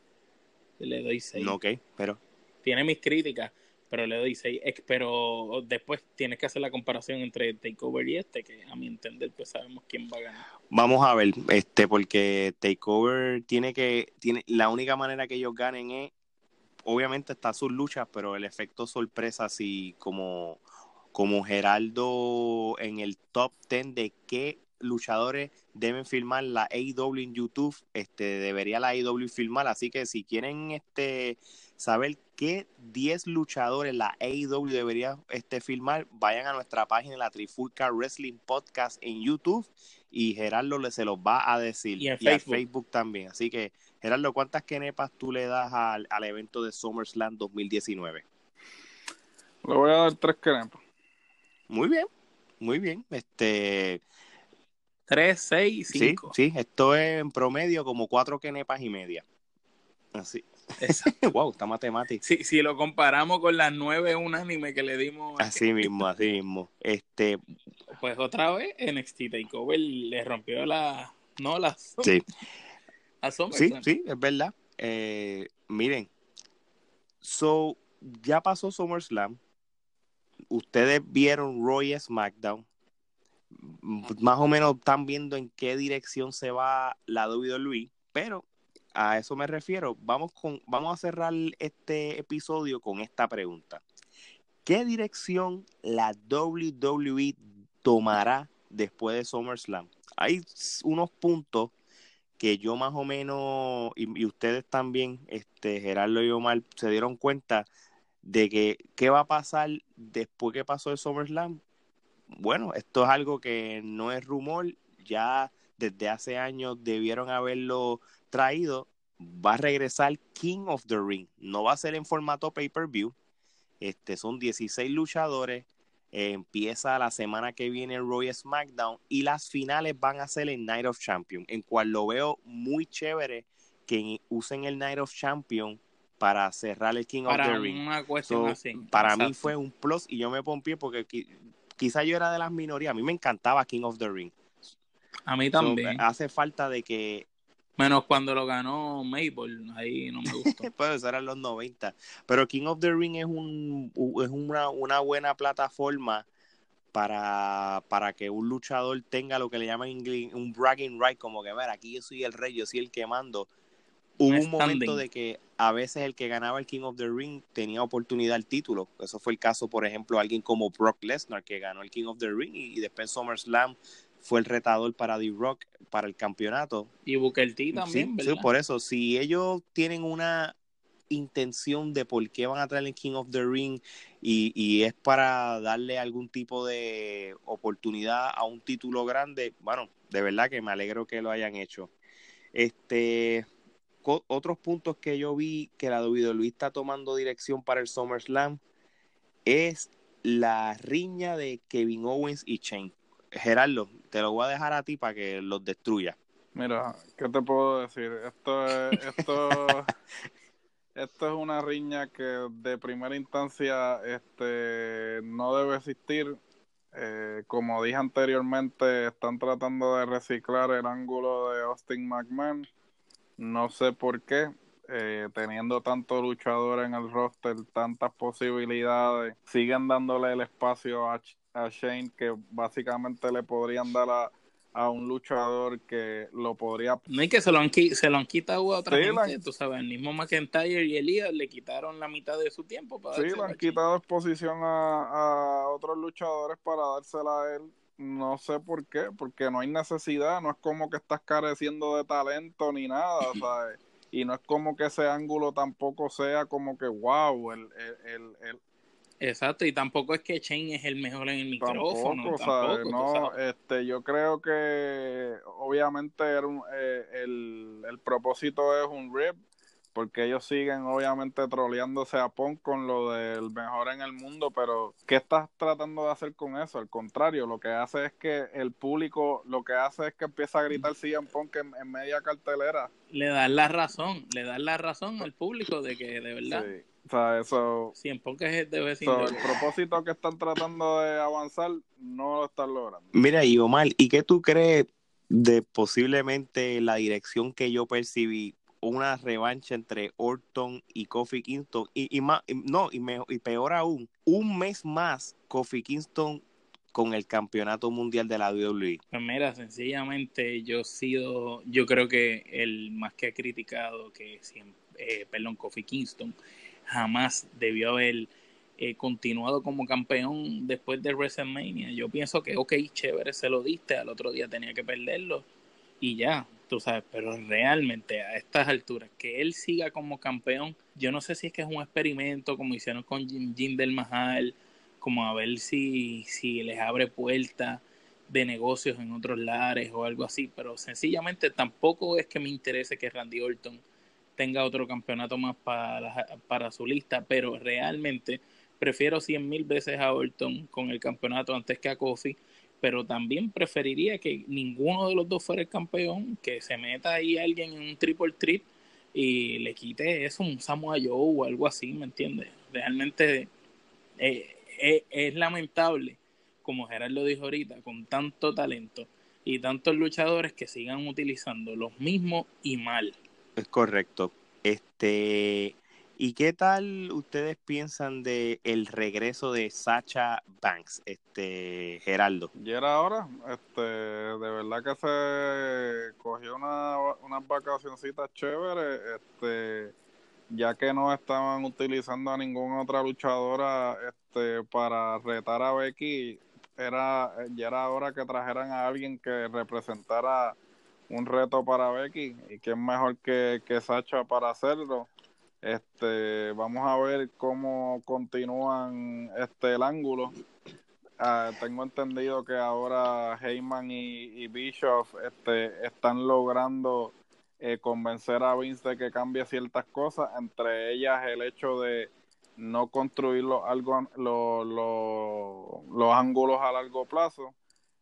Le doy 6. No, ok, pero. Tiene mis críticas, pero le doy 6. Pero después tienes que hacer la comparación entre Takeover y este, que a mi entender, pues sabemos quién va a ganar. Vamos a ver, este, porque Takeover tiene que. tiene La única manera que ellos ganen es. Obviamente está sus luchas, pero el efecto sorpresa, así como como Geraldo en el top 10 de qué luchadores deben filmar la AEW en YouTube, este, debería la AEW filmar, así que si quieren este, saber qué 10 luchadores la AEW debería este, filmar, vayan a nuestra página, la Trifulca Wrestling Podcast en YouTube y Gerardo se los va a decir. Y en a Facebook. Facebook también. Así que, Gerardo, ¿cuántas kenepas tú le das al, al evento de SummerSlam 2019? Le voy a dar tres quenepas. Muy bien, muy bien. Este, 3, 6, sí, 5. sí, esto es en promedio como cuatro kenepas y media. Así. wow, está matemática. Si, si lo comparamos con las 9 unánime que le dimos, Así mismo, así mismo. Este, pues otra vez NXT Takeover le rompió la. No, la. sí, A sí, SummerSlam. sí, es verdad. Eh, miren, so, ya pasó SummerSlam. Ustedes vieron Roy SmackDown. Más o menos están viendo en qué dirección se va la WWE, pero a eso me refiero. Vamos, con, vamos a cerrar este episodio con esta pregunta. ¿Qué dirección la WWE tomará después de SummerSlam? Hay unos puntos que yo más o menos, y, y ustedes también, este, Gerardo y Omar, se dieron cuenta de que qué va a pasar después que pasó el SummerSlam. Bueno, esto es algo que no es rumor, ya desde hace años debieron haberlo traído. Va a regresar King of the Ring. No va a ser en formato pay-per-view. Este, son 16 luchadores. Eh, empieza la semana que viene Roy SmackDown y las finales van a ser en Night of Champion, en cual lo veo muy chévere que usen el Night of Champion para cerrar el King of Para the Ring. una cuestión So, así. para mí fue un plus y yo me pompié porque quizá yo era de las minorías. A mí me encantaba King of the Ring. A mí So, también. hace falta de que Menos cuando lo ganó Mabel. Ahí no me gustó. pues eso eran los 90. Pero King of the Ring es, un, es una, una buena plataforma para, para que un luchador tenga lo que le llaman en inglés un bragging right, como que, ver, aquí yo soy el rey, yo soy el que mando. Hubo Un un momento de que a veces el que ganaba el King of the Ring tenía oportunidad al título. Eso fue el caso, por ejemplo, alguien como Brock Lesnar, que ganó el King of the Ring y, y después SummerSlam fue el retador para The Rock para el campeonato. Y Booker T también, Sí, sí, ¿verdad? por eso, si ellos tienen una intención de por qué van a traer el King of the Ring y, y es para darle algún tipo de oportunidad a un título grande, bueno, de verdad que me alegro que lo hayan hecho. Este, otros puntos que yo vi que la WWE está tomando dirección para el SummerSlam es la riña de Kevin Owens y Shane. Gerardo, te lo voy a dejar a ti para que los destruya. Mira, ¿qué te puedo decir? Esto es, esto, esto es una riña que de primera instancia este, no debe existir. Eh, como dije anteriormente, están tratando de reciclar el ángulo de Austin McMahon. No sé por qué. Eh, teniendo tanto luchador en el roster, tantas posibilidades, siguen dándole el espacio a, a Shane que básicamente le podrían dar a, a un luchador que lo podría No es que se lo han, se lo han quitado a otra Sí, gente, tú sabes, el mismo McIntyre y Elías le quitaron la mitad de su tiempo para Sí, le han quitado exposición a, a otros luchadores para dársela a él. No sé por qué, porque no hay necesidad, no es como que estás careciendo de talento ni nada, ¿sabes? Y no es como que ese ángulo tampoco sea como que, wow, el, el, el, el- Exacto, y tampoco es que Shane es el mejor en el micrófono, tampoco, ¿sabes? No, sabes. este, yo creo que obviamente era un- eh, el, el propósito es un rip, porque ellos siguen obviamente troleándose a Punk con lo del mejor en el mundo, pero ¿qué estás tratando de hacer con eso? Al contrario, lo que hace es que el público, lo que hace es que empieza a gritar CM Punk en, en media cartelera. Le dan la razón, le dan la razón al público de que de verdad, Sí. O sea, eso, siempre que es de so, vecino. el propósito que están tratando de avanzar no lo están logrando. Mira, y Omar, ¿y qué tú crees de posiblemente la dirección que yo percibí? Una revancha entre Orton y Kofi Kingston. Y, no, y, me- y peor aún, un mes más Kofi Kingston con el campeonato mundial de la WWE. Pues mira, sencillamente yo he sido, yo creo que el más que ha criticado que siempre, eh, perdón, Kofi Kingston jamás debió haber eh, continuado como campeón después de WrestleMania. Yo pienso que, ok, chévere, se lo diste, al otro día tenía que perderlo y ya, tú sabes, pero realmente a estas alturas, que él siga como campeón, yo no sé si es que es un experimento como hicieron con Jinder Mahal, como a ver si, si les abre puertas de negocios en otros lares o algo así, pero sencillamente tampoco es que me interese que Randy Orton tenga otro campeonato más para, para su lista, pero realmente prefiero cien mil veces a Orton con el campeonato antes que a Kofi, pero también preferiría que ninguno de los dos fuera el campeón, que se meta ahí alguien en un triple trip y le quite eso, un Samoa Joe o algo así, ¿me entiendes? Realmente eh, eh, es lamentable como Gerardo dijo ahorita, con tanto talento y tantos luchadores que sigan utilizando los mismos y mal. Es correcto. Este, ¿y qué tal ustedes piensan de el regreso de Sacha Banks, este Geraldo? Ya era hora, este, de verdad que se cogió una, unas vacacioncitas chéveres, este, ya que no estaban utilizando a ninguna otra luchadora este, para retar a Becky, era, ya era hora que trajeran a alguien que representara un reto para Becky y es mejor que, que Sacha para hacerlo. Este, vamos a ver cómo continúan este el ángulo. Ah, tengo entendido que ahora Heyman y, y Bischoff este, están logrando eh, convencer a Vince de que cambie ciertas cosas, entre ellas el hecho de no construir los, algo, los ángulos a largo plazo.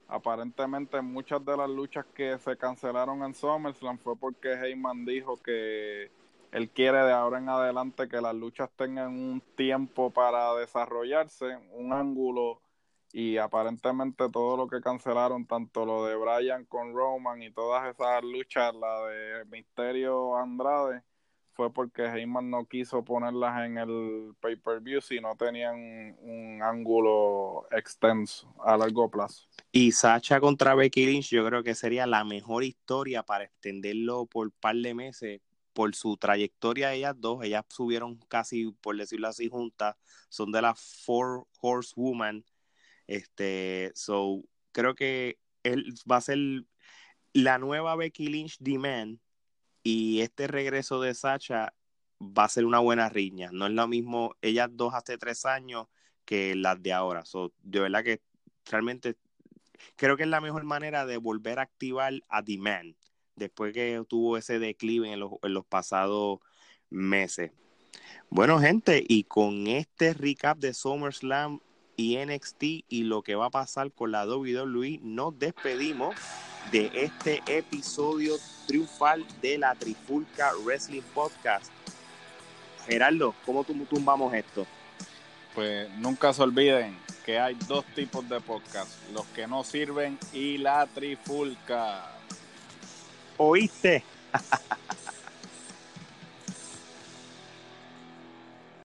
Aparentemente muchas de las luchas que se cancelaron en SummerSlam fue porque Heyman dijo que él quiere de ahora en adelante que las luchas tengan un tiempo para desarrollarse, un ángulo y aparentemente todo lo que cancelaron, tanto lo de Bryan con Roman y todas esas luchas, la de Misterio Andrade, fue porque Heyman no quiso ponerlas en el pay-per-view si no tenían un ángulo extenso a largo plazo. Y Sacha contra Becky Lynch yo creo que sería la mejor historia para extenderlo por un par de meses por su trayectoria ellas dos, ellas subieron casi, por decirlo así, juntas, son de las Four Horsewoman, este, so, creo que él va a ser la nueva Becky Lynch Demand y este regreso de Sacha va a ser una buena riña. No es lo mismo ellas dos hace tres años que las de ahora. So, de verdad que realmente creo que es la mejor manera de volver a activar a Demand después que tuvo ese declive en los, en los pasados meses. Bueno, gente, y con este recap de SummerSlam y NXT y lo que va a pasar con la WWE, nos despedimos de este episodio triunfal de la Trifulca Wrestling Podcast. Gerardo, ¿cómo tumbamos esto? Pues nunca se olviden que hay dos tipos de podcast, los que no sirven y la Trifulca. ¿Oíste?